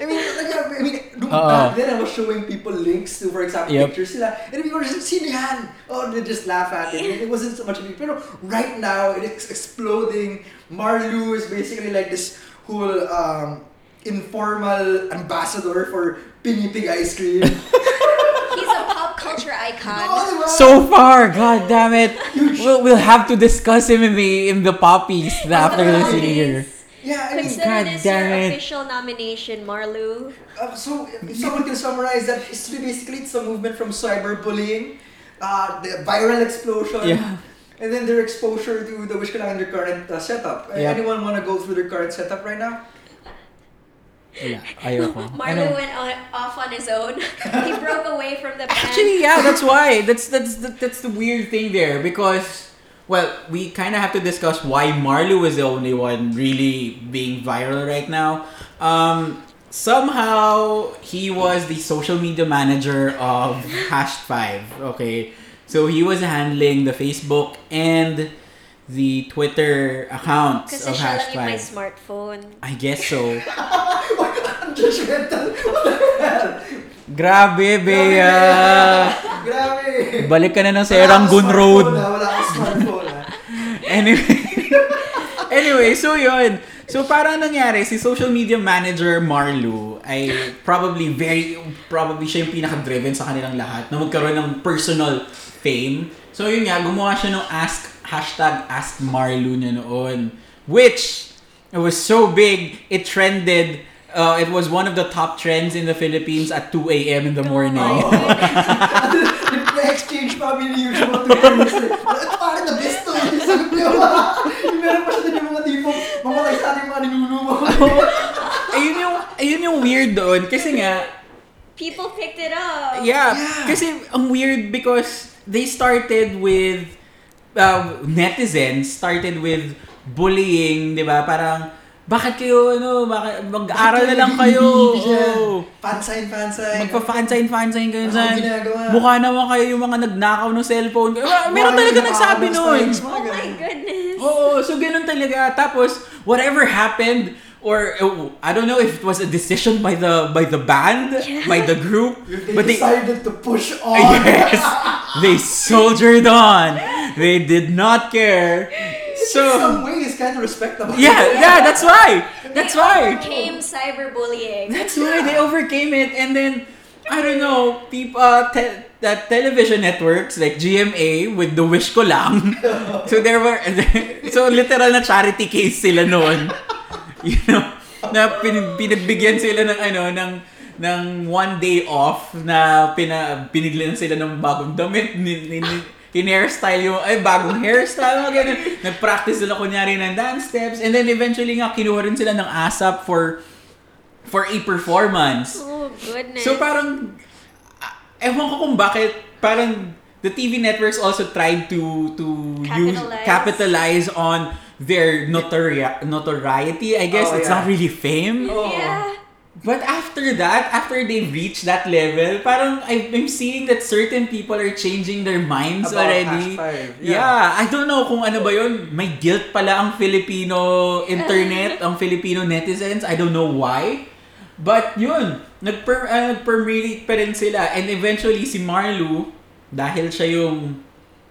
I mean, like, I mean, nung Oo. back then, I was showing people links to, for example, Yep. pictures sila. And people were just, sino yan? Oh, they just laugh at it. It wasn't so much of a Pero right now, it's exploding. Marlou is basically like this whole um, informal ambassador for Pinipig ice cream. He's a pop culture icon. Oh, diba? So far, god damn it. We'll, we'll have to discuss him in the in the poppies after this year. yeah, I mean, Consider God this damn your it. official nomination, Marlou. Uh, so, if someone can summarize that, it's basically it's a movement from cyberbullying, uh, the viral explosion, Yeah. and then their exposure to the Wish Ko Lang and their current uh, setup. Uh, Yeah. Anyone want to go through their current setup right now? Wala, ayoko. Marlou went on, off on his own. he broke away from the band. Actually, yeah, that's why. That's that's the, that's the weird thing there because well, we kind of have to discuss why Marlou is the only one really being viral right now. Um, somehow he was the social media manager of Hash Five. Okay, so he was handling the Facebook and the Twitter accounts Kasi of siya Hash lang yung may Five. smartphone. I guess so. Judgmental. What the hell? Grabe, Bea. Grabe. Balik ka na ng Wala Seranggun akong Road. smartphone, ah. Wala akong smartphone. ah. Anyway, anyway, so yun. So parang nangyari, si social media manager Marlu ay probably very, probably siya yung pinaka-driven sa kanilang lahat na magkaroon ng personal fame. So yun nga, gumawa siya ng ask, hashtag ask Marlu niya noon. Which, it was so big, it trended, uh, it was one of the top trends in the Philippines at 2 a.m. in the morning. Oh kami ni usual. Ito parang the best to. Meron pa siya din yung mga mamatay sa ating mga ninuno ayun yung, ayun yung weird doon. Kasi nga, People picked it up. Yeah, Yeah. kasi ang weird because they started with uh, netizens started with bullying, 'di ba? Parang bakit kayo ano, bakit mag-aral na lang kayo. Oh. Fansign, fansign. Magpa-fansign fansign kayo Ano dyan. ginagawa? Mukha naman kayo yung mga nagnakaw ng cellphone. Ah, Meron talaga nagsabi nun. Oh my goodness. Oo, so ganun talaga. Tapos, whatever happened, or uh, I don't know if it was a decision by the by the band, by the group, They but they decided to push on. yes, they soldiered on. They did not care. So In So some ways, it's kind of respectable. yeah, yeah, that's why. That's they why. overcame cyberbullying. That's why they overcame it, and then I don't know, people, uh, te- that television networks like GMA with the Wish Ko Lang. so there were, so literal na charity case sila noon. You know, na pin, pinagbigyan sila ng ano ng ng one day off na pina, biniglan sila ng bagong damit, ni, ni, ni, in-hairstyle yung, ay, bagong hairstyle, mga ganun. Nag-practice sila kunyari ng dance steps, and then eventually nga, kinuha rin sila ng ASAP for, for a performance. Oh, goodness. So parang, ewan ko kung bakit, parang, the TV networks also tried to to use Capitalize. capitalize on their notori- notoriety. I guess Oh, it's yeah. not really fame. Oh. yeah. But after that, after they reach that level, parang I'm seeing that certain people are changing their minds About already. Hash Five, Yeah. yeah. I don't know kung ano ba yun. May guilt pala ang Filipino internet, ang Filipino netizens. I don't know why. But yun, nag-per, uh, nag-permeate pa rin sila. And eventually, si Marlu, dahil siya yung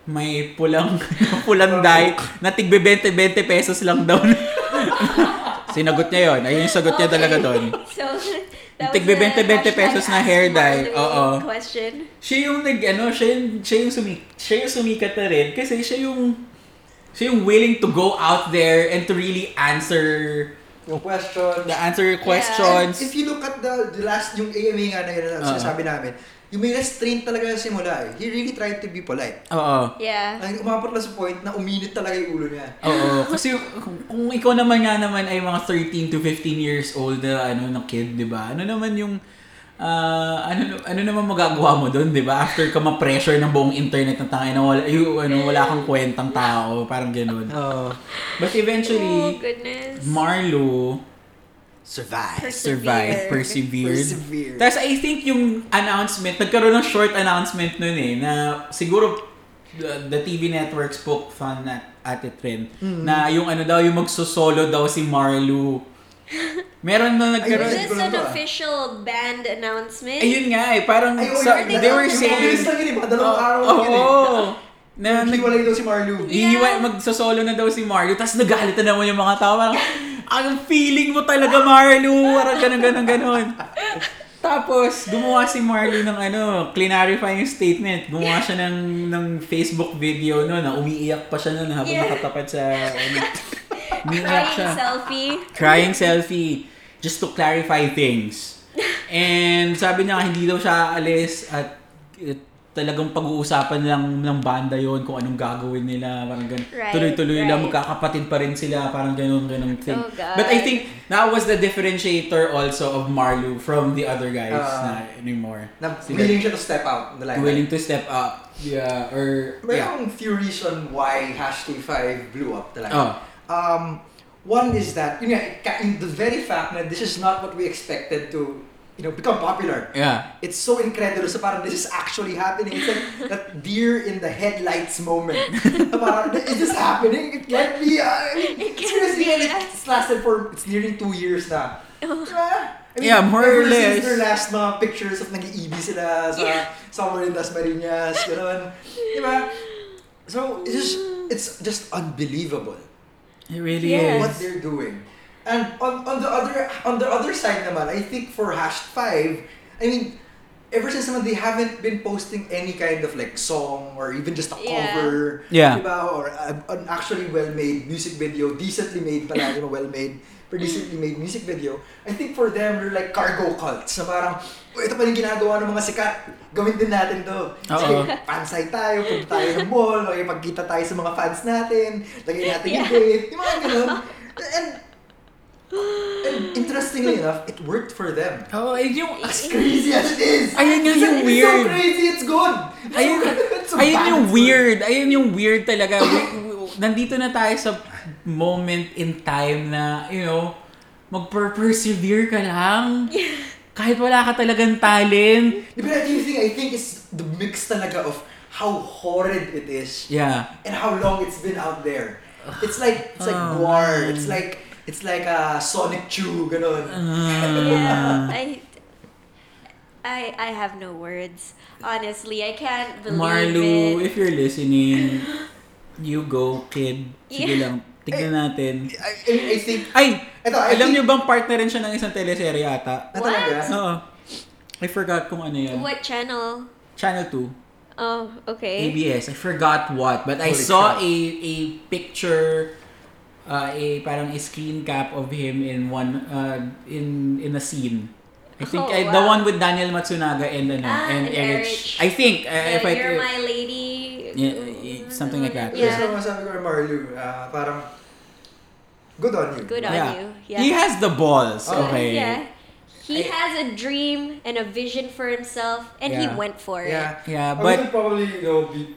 may pulang pulang dye na tigbe 20-20 pesos lang daw. Sinagot niya yon. Ayun yung sagot niya talaga doon. So, Tigbe the 20-20 hashtag pesos na hair dye. Marlo Oo. question. Siya yung nag ano, siya yung siya yung sumik, siya yung sumikat na rin kasi siya yung siya yung willing to go out there and to really answer Yung question. the answer questions. If you look at the, the last, yung AMA nga na yun, Oo. sinasabi namin, yung may restraint talaga sa simula eh. He really tried to be polite. Oo. Yeah. Ay, umabot lang sa point na uminit talaga yung ulo niya. Oo, kasi kung, kung ikaw naman nga naman ay mga 13 to 15 years old na ano na kid, 'di ba? Ano naman yung ah, ano ano naman magagawa mo doon, 'di ba? After ka ma-pressure ng buong internet na tangay na wala yung, ano, wala kang kwentang tao, parang ganoon. Oo. But Oh, eventually goodness. Marlo Survive. survived, persevered. Persevered. Tapos I think yung announcement, nagkaroon ng short announcement nun eh, na siguro the, the TV network spoke fan at, at it rin, na yung ano daw, yung magsusolo daw si Marlu. Meron na Is nagkaroon. Ay, this an official band announcement? Ayun nga eh, parang Ay, oh, sa- they were yung saying, mabilis lang yun eh, mga dalawang araw Oo. lang yun eh. na nag, Naghiwalay daw si Marlu. Yeah. Magsosolo na daw si Marlo, tapos nagalit na naman yung mga tao. Parang, ang feeling mo talaga, Marlo. Parang ganun, ganun, ganun. Tapos, gumawa si Marlo ng ano, clarifying statement. Gumawa siya ng, ng Facebook video no, na umiiyak pa siya noon habang Yeah. nakatapat sa, umiiyak Crying siya selfie. crying selfie just to clarify things. And sabi niya hindi daw siya aalis at eh, talagang pag-uusapan lang ng banda yon kung anong gagawin nila parang ganun. Right, Tuloy-tuloy lang right. magkakapatid pa rin sila parang ganun ganun thing. Oh, God. But I think that was the differentiator also of Marlu from the other guys Ah. na anymore. Na Sila- willing siya to step out in the limelight. willing to step up. Yeah, or yeah. Mayroong few reason why Hashtag 5 blew up talaga. Oh. Um, one is that, nga, ka- in the very fact that this is not what we expected to, you know, become popular. Yeah. It's so incredible. na parang this is actually happening. It's like that deer in the headlights moment. Parang, is this happening? It can't be. Uh, mean, It it's can't crazy. be, yeah. it's lasted for, it's nearing two years. Diba? I Yeah, more or less. Since their last mga pictures of nag-iibi sila sa Yeah. somewhere in Dasmariñas, gano'n. Diba? So, it's just, it's just unbelievable It really Yes. what they're doing. And on, on the other on the other side naman, I think for Hash 5, I mean, ever since naman they haven't been posting any kind of like song or even just a Yeah. cover, Yeah. diba? Or a- an actually well-made music video, decently made pala, diba? well-made, pero decently made music video. I think for them, they're like cargo cults na parang, "Oh, ito pa yung ginagawa ng mga sikat, gawin din natin to. Sige, fansite tayo, punta tayo ng mall, makipagkita tayo sa mga fans natin, lagay natin yung Yeah. date, yung mga ganun. And, and interestingly enough, it worked for them. Oh, ayun yung As crazy as it is! Ayun It's- yung it's weird. so crazy, it's good! It's Ayun. It's so ayun yung it's good. weird. Ayun yung weird talaga. Nandito na tayo sa moment in time na, you know, mag-persevere ka lang. Kahit wala ka talagang talent. But I think, I think it's the mix talaga of how horrid it is Yeah. and how long it's been out there. It's like, it's like Oh, Guar, man. it's like, it's like a Sonic Chew, ganun. Uh. yeah, I, I, I have no words. Honestly, I can't believe Marlou, it. if you're listening, you go, kid. Sige Yeah. lang. Tignan natin. I, I, I think, Ay! ito, I Alam think, niyo bang partner rin siya ng isang teleserye ata? na talaga, Oo. I forgot kung ano yan. What channel? Channel 2. Oh, okay. ABS. I forgot what, but I Holy saw crap. a a picture uh, a parang a screen cap of him in one uh, in in a scene. I think Oh, I- the wow. one with Daniel Matsunaga and ano, Ah, and and Erich. I think uh, Yeah, if I you're my lady. Yeah, something like that. Yeah. Yeah. So, masabi ko Marlu, ah, parang, good on you. Good on yeah. you. Yeah. He has the balls. Oh. Okay. Yeah. He I- has a dream and a vision for himself, and he went for it. Yeah. Yeah, I but would probably, you know, be...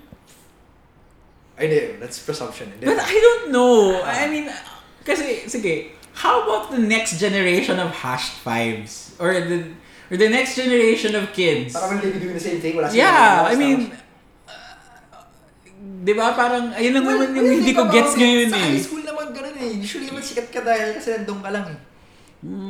Ay, hindi. That's presumption. Hindi. but I don't know. I mean, kasi sige, how about the next generation of hashed fives or the or the next generation of kids? Parang will they be doing the same thing? Wala silang Yeah, ginagawa I mean, sa- uh, di ba parang, ayun lang Well, naman yung you hindi think ko about gets it, ngayon Sa eh. high school naman ganun eh. Usually naman sikat ka dahil kasi nandun ka lang eh.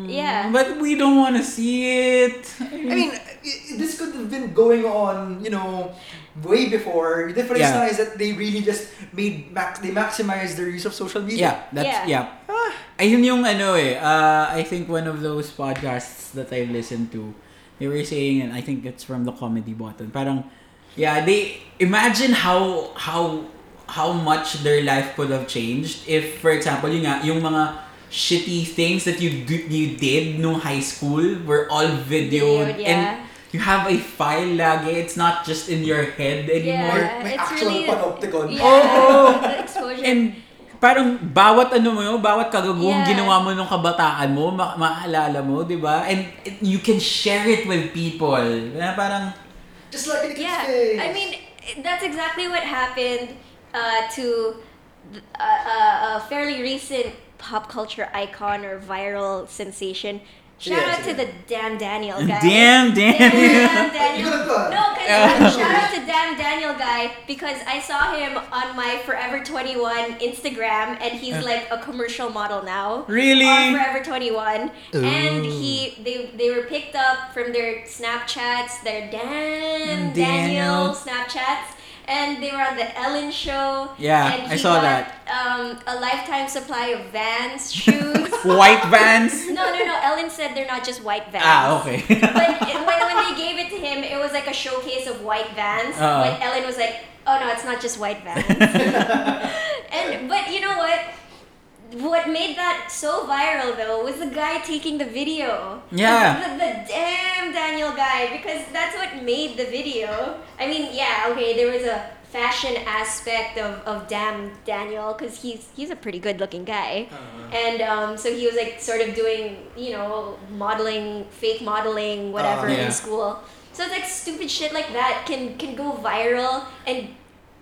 Yeah. But we don't want to see it. I mean, i- this could have been going on, you know, way before. The difference Yeah. now is that they really just made max they maximize their use of social media. Yeah, that's Yeah. yeah. Ayun yung ano eh. Uh, I think one of those podcasts that I've listened to, they were saying, and I think it's from the comedy button. Parang, yeah, they imagine how how how much their life could have changed if, for example, yung nga, yung mga shitty things that you do, you did nung high school were all videoed Videoed, and yeah. you have a file lagi. It's not just in your head anymore. Yeah, May it's actual really panopticon. Yeah, Oo. the exposure. And parang bawat ano mo yun, bawat kagaguhang Yeah. ginawa mo nung kabataan mo, ma- maalala mo, di ba? And it- you can share it with people. Na parang, Just like in the yeah. I mean that's exactly what happened uh, to a, a, a fairly recent pop culture icon or viral sensation. Shout Yeah, out to yeah. the Damn Daniel guy. damn, damn. Damn Daniel. No, cause Yeah. shout out to Damn Daniel guy because I saw him on my Forever 21 Instagram and he's like a commercial model now. Really? On Forever 21. And he they they were picked up from their Snapchats, their Damn Daniel. Daniel Snapchats. And they were on the Ellen show. Yeah, and I saw got, that. Um, a lifetime supply of Vans shoes. White vans? no, no, no. Ellen said they're not just white Vans Ah, okay. but when, when they gave it to him, it was like a showcase of white vans. Uh-uh. But Ellen was like, "Oh no, it's not just white vans." and but you know what? What made that so viral though was the guy taking the video. Yeah. The, the, damn Daniel guy because that's what made the video. I mean, yeah, okay, there was a fashion aspect of, of damn Daniel because he's he's a pretty good looking guy. Uh-huh. And um, so he was like sort of doing, you know, modeling, fake modeling, whatever Uh, yeah. in school. So it's like stupid shit like that can can go viral and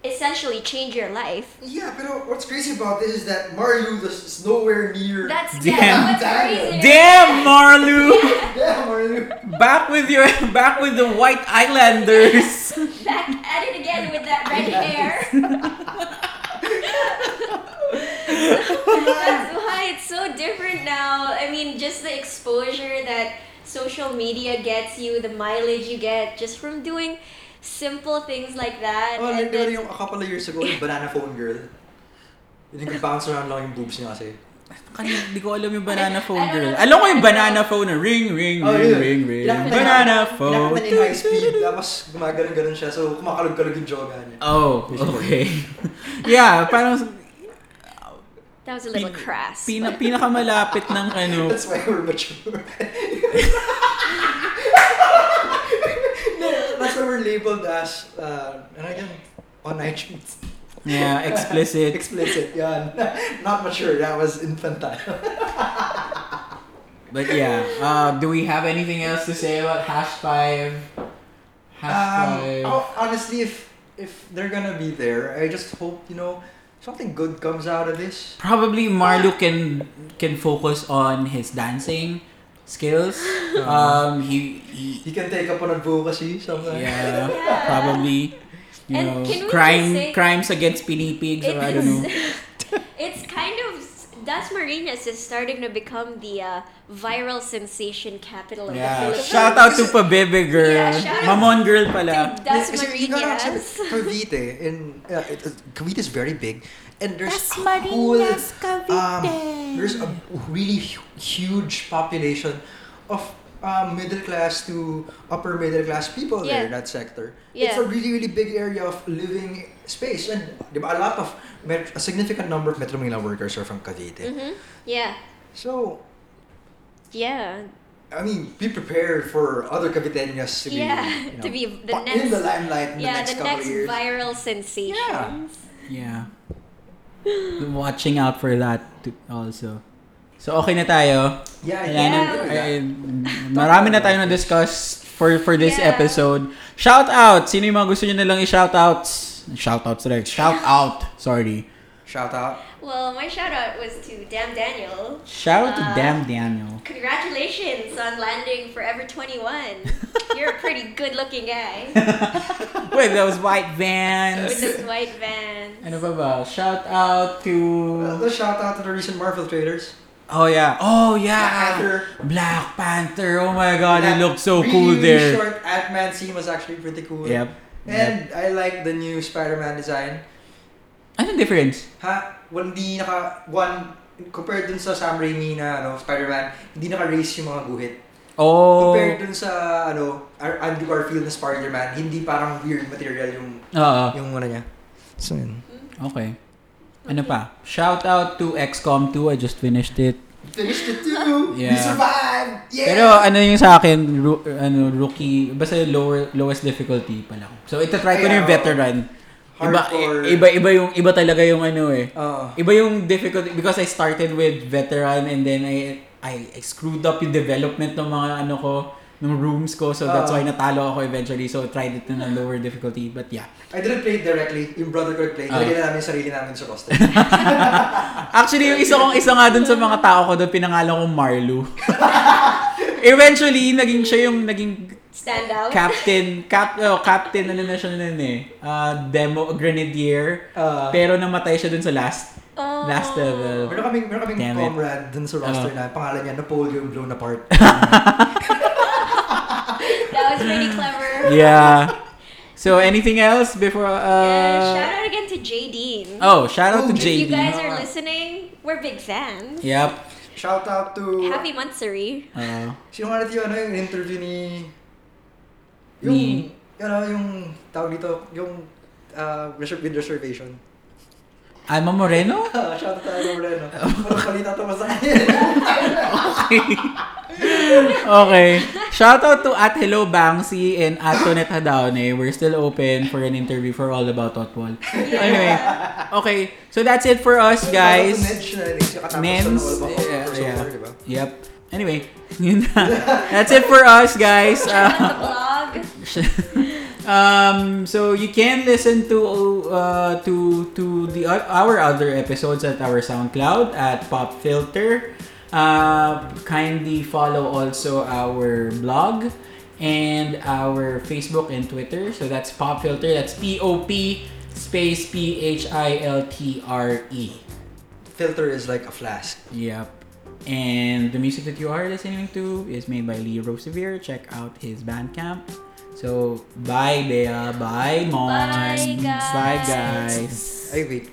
essentially change your life. Yeah, but uh, what's crazy about this is that Marlou is nowhere near. That's Damn. yeah, what's crazy. damn, Marlou! yeah, Marlou. back with your, back with the white islanders. Back at it again with that red hair. That's why it's so different now. I mean, just the exposure that social media gets you, the mileage you get just from doing simple things like that. Oh, and literally then, yung a couple of years ago, yung banana phone girl. Yung nag-bounce around lang yung boobs niya kasi. Kanina, di ko alam yung banana phone girl. know. Alam ko yung banana phone na ring, ring, Oh, ring, yun. ring, ring. Niya- Banana phone. Pinakita niya yung high speed, tapos gumaganon-ganon siya. So, kumakalog-kalog yung joga niya. Oh, okay. yeah, parang that was a little Pin- crass. pina, pinakamalapit ng ano. That's why we're mature. labeled as, uh, ano yan? On iTunes. Yeah, explicit. Explicit, yan. Not mature, that was infantile. But yeah, uh, do we have anything else to say about hash five? Hash Um, five. oh, honestly, if if they're gonna be there, I just hope you know something good comes out of this. Probably Marlou can can focus on his dancing skills. Uh-huh. Um, he, he He can take up on advocacy something. yeah, Yeah. probably. You And know, can crime say- crimes against pinipigs or I don't know. it's kind of Dasmariñas is starting to become the uh, viral sensation capital of the Yeah, Philippines. shout out to Pabebe girl. Yeah, shout out Mamon girl pala. to Das Kasi you gotta Marinas. accept Cavite in uh, it, uh, Cavite is very big, and there's Das a Marinas, whole, um, there's a really hu- huge population of um, middle class to upper middle class people there Yeah. in that sector. It's Yeah. a really really big area of living space, and di ba, a lot of met- a significant number of Metro Manila workers are from Cavite. hmm Yeah, So yeah. I mean, be prepared for other Caviteños to be, Yeah, you know, to be the pa- next- in the limelight in yeah, the next the couple next years. viral sensations. Yeah. Watching out for that too, also. So, okay na tayo. Yeah, Wala Yeah. na- ay, marami na tayo na-discuss for for this Yeah. episode. Shout out! Sino yung mga gusto nyo nalang i-shout outs? Shout outs like Shout out! Sorry. Shout out. Well, my shout out was to Damn Daniel. Shout out to Uh, Damn Daniel. Congratulations on landing Forever 21. You're a pretty good looking guy With those white vans. with those white vans. Ano pa ba? Shout out to... Uh, shout out to the recent Marvel traders. Oh yeah. Oh yeah. Black yeah. Panther. Black Panther. Oh my god, That it looked so really, cool really there. short Ant-Man scene was actually pretty cool. Yep. And I like the new Spider-Man design. Anong difference? Ha? Well, hindi naka... One, compared dun sa Sam Raimi na ano, Spider-Man, hindi naka-raise yung mga guhit. Oh. Compared dun sa ano, Andrew Garfield na Spider-Man, hindi parang weird material yung Oo. yung ano niya. So yun. Okay. Ano pa? Shout out to XCOM 2. I just finished it. Finished it too! Yeah. We survived! Yeah! Pero ano yung sa akin, ru- ano, rookie, basta lower, lowest difficulty pa lang. So, ito try ko na yung veteran. Iba, Hardcore. iba, iba yung, iba talaga yung ano eh. Oo. Iba yung difficulty, because I started with veteran and then I, I, I screwed up yung development ng mga ano ko, ng rooms ko. So, that's Oo. why natalo ako eventually. So, tried it na lower difficulty. But yeah. I didn't play it directly. Yung brother ko nag-play. Ah. Nilagyan na namin sarili namin sa roster. Actually, yung isa kong isa nga dun sa mga tao ko doon, pinangalan kong Marlu. Eventually, naging siya yung naging Stand out. captain, cap, oh, captain, ano na siya nun eh, uh, demo, grenadier. Uh, Pero namatay siya dun sa last, Oh. last level. meron kaming, meron kaming Damn it. comrade dun sa roster Oh. na pangalan niya Napoleon Blown Apart. That was pretty clever. Yeah. So, anything else before, Yeah, uh... shout out again to J Dean. oh, shout out to Oh, if you guys are listening, we're big fans. Yep. Shout out to... Happy Monthsary. Uh, Sino nga natin yung, ano, yung interview ni... Yung, Ni- ano, yung tawag dito, yung uh, reserve with reservation. Alma Moreno? Shout out to Alma Moreno. Parang balita to sa kanya. okay. Shout out to at Hello Banksy and at Tonet Hadaone. We're still open for an interview for All About Otwal. Anyway, okay. So that's it for us, guys. Nens. Yeah, yeah. Yep. Anyway, yun na. That's it for us, guys. Uh. Um, so you can listen to uh, to to the our other episodes at our SoundCloud at Pop Philtre. Uh, kindly follow also our blog and our Facebook and Twitter. So that's Pop Philtre. That's P O P space P H I L T R E. Philtre is like a flask. Yep. And the music that you are listening to is made by Lee Rosevere. Check out his Bandcamp. So, bye, Bea. Bye, Mon. Bye, guys. Bye, guys. Ay, wait.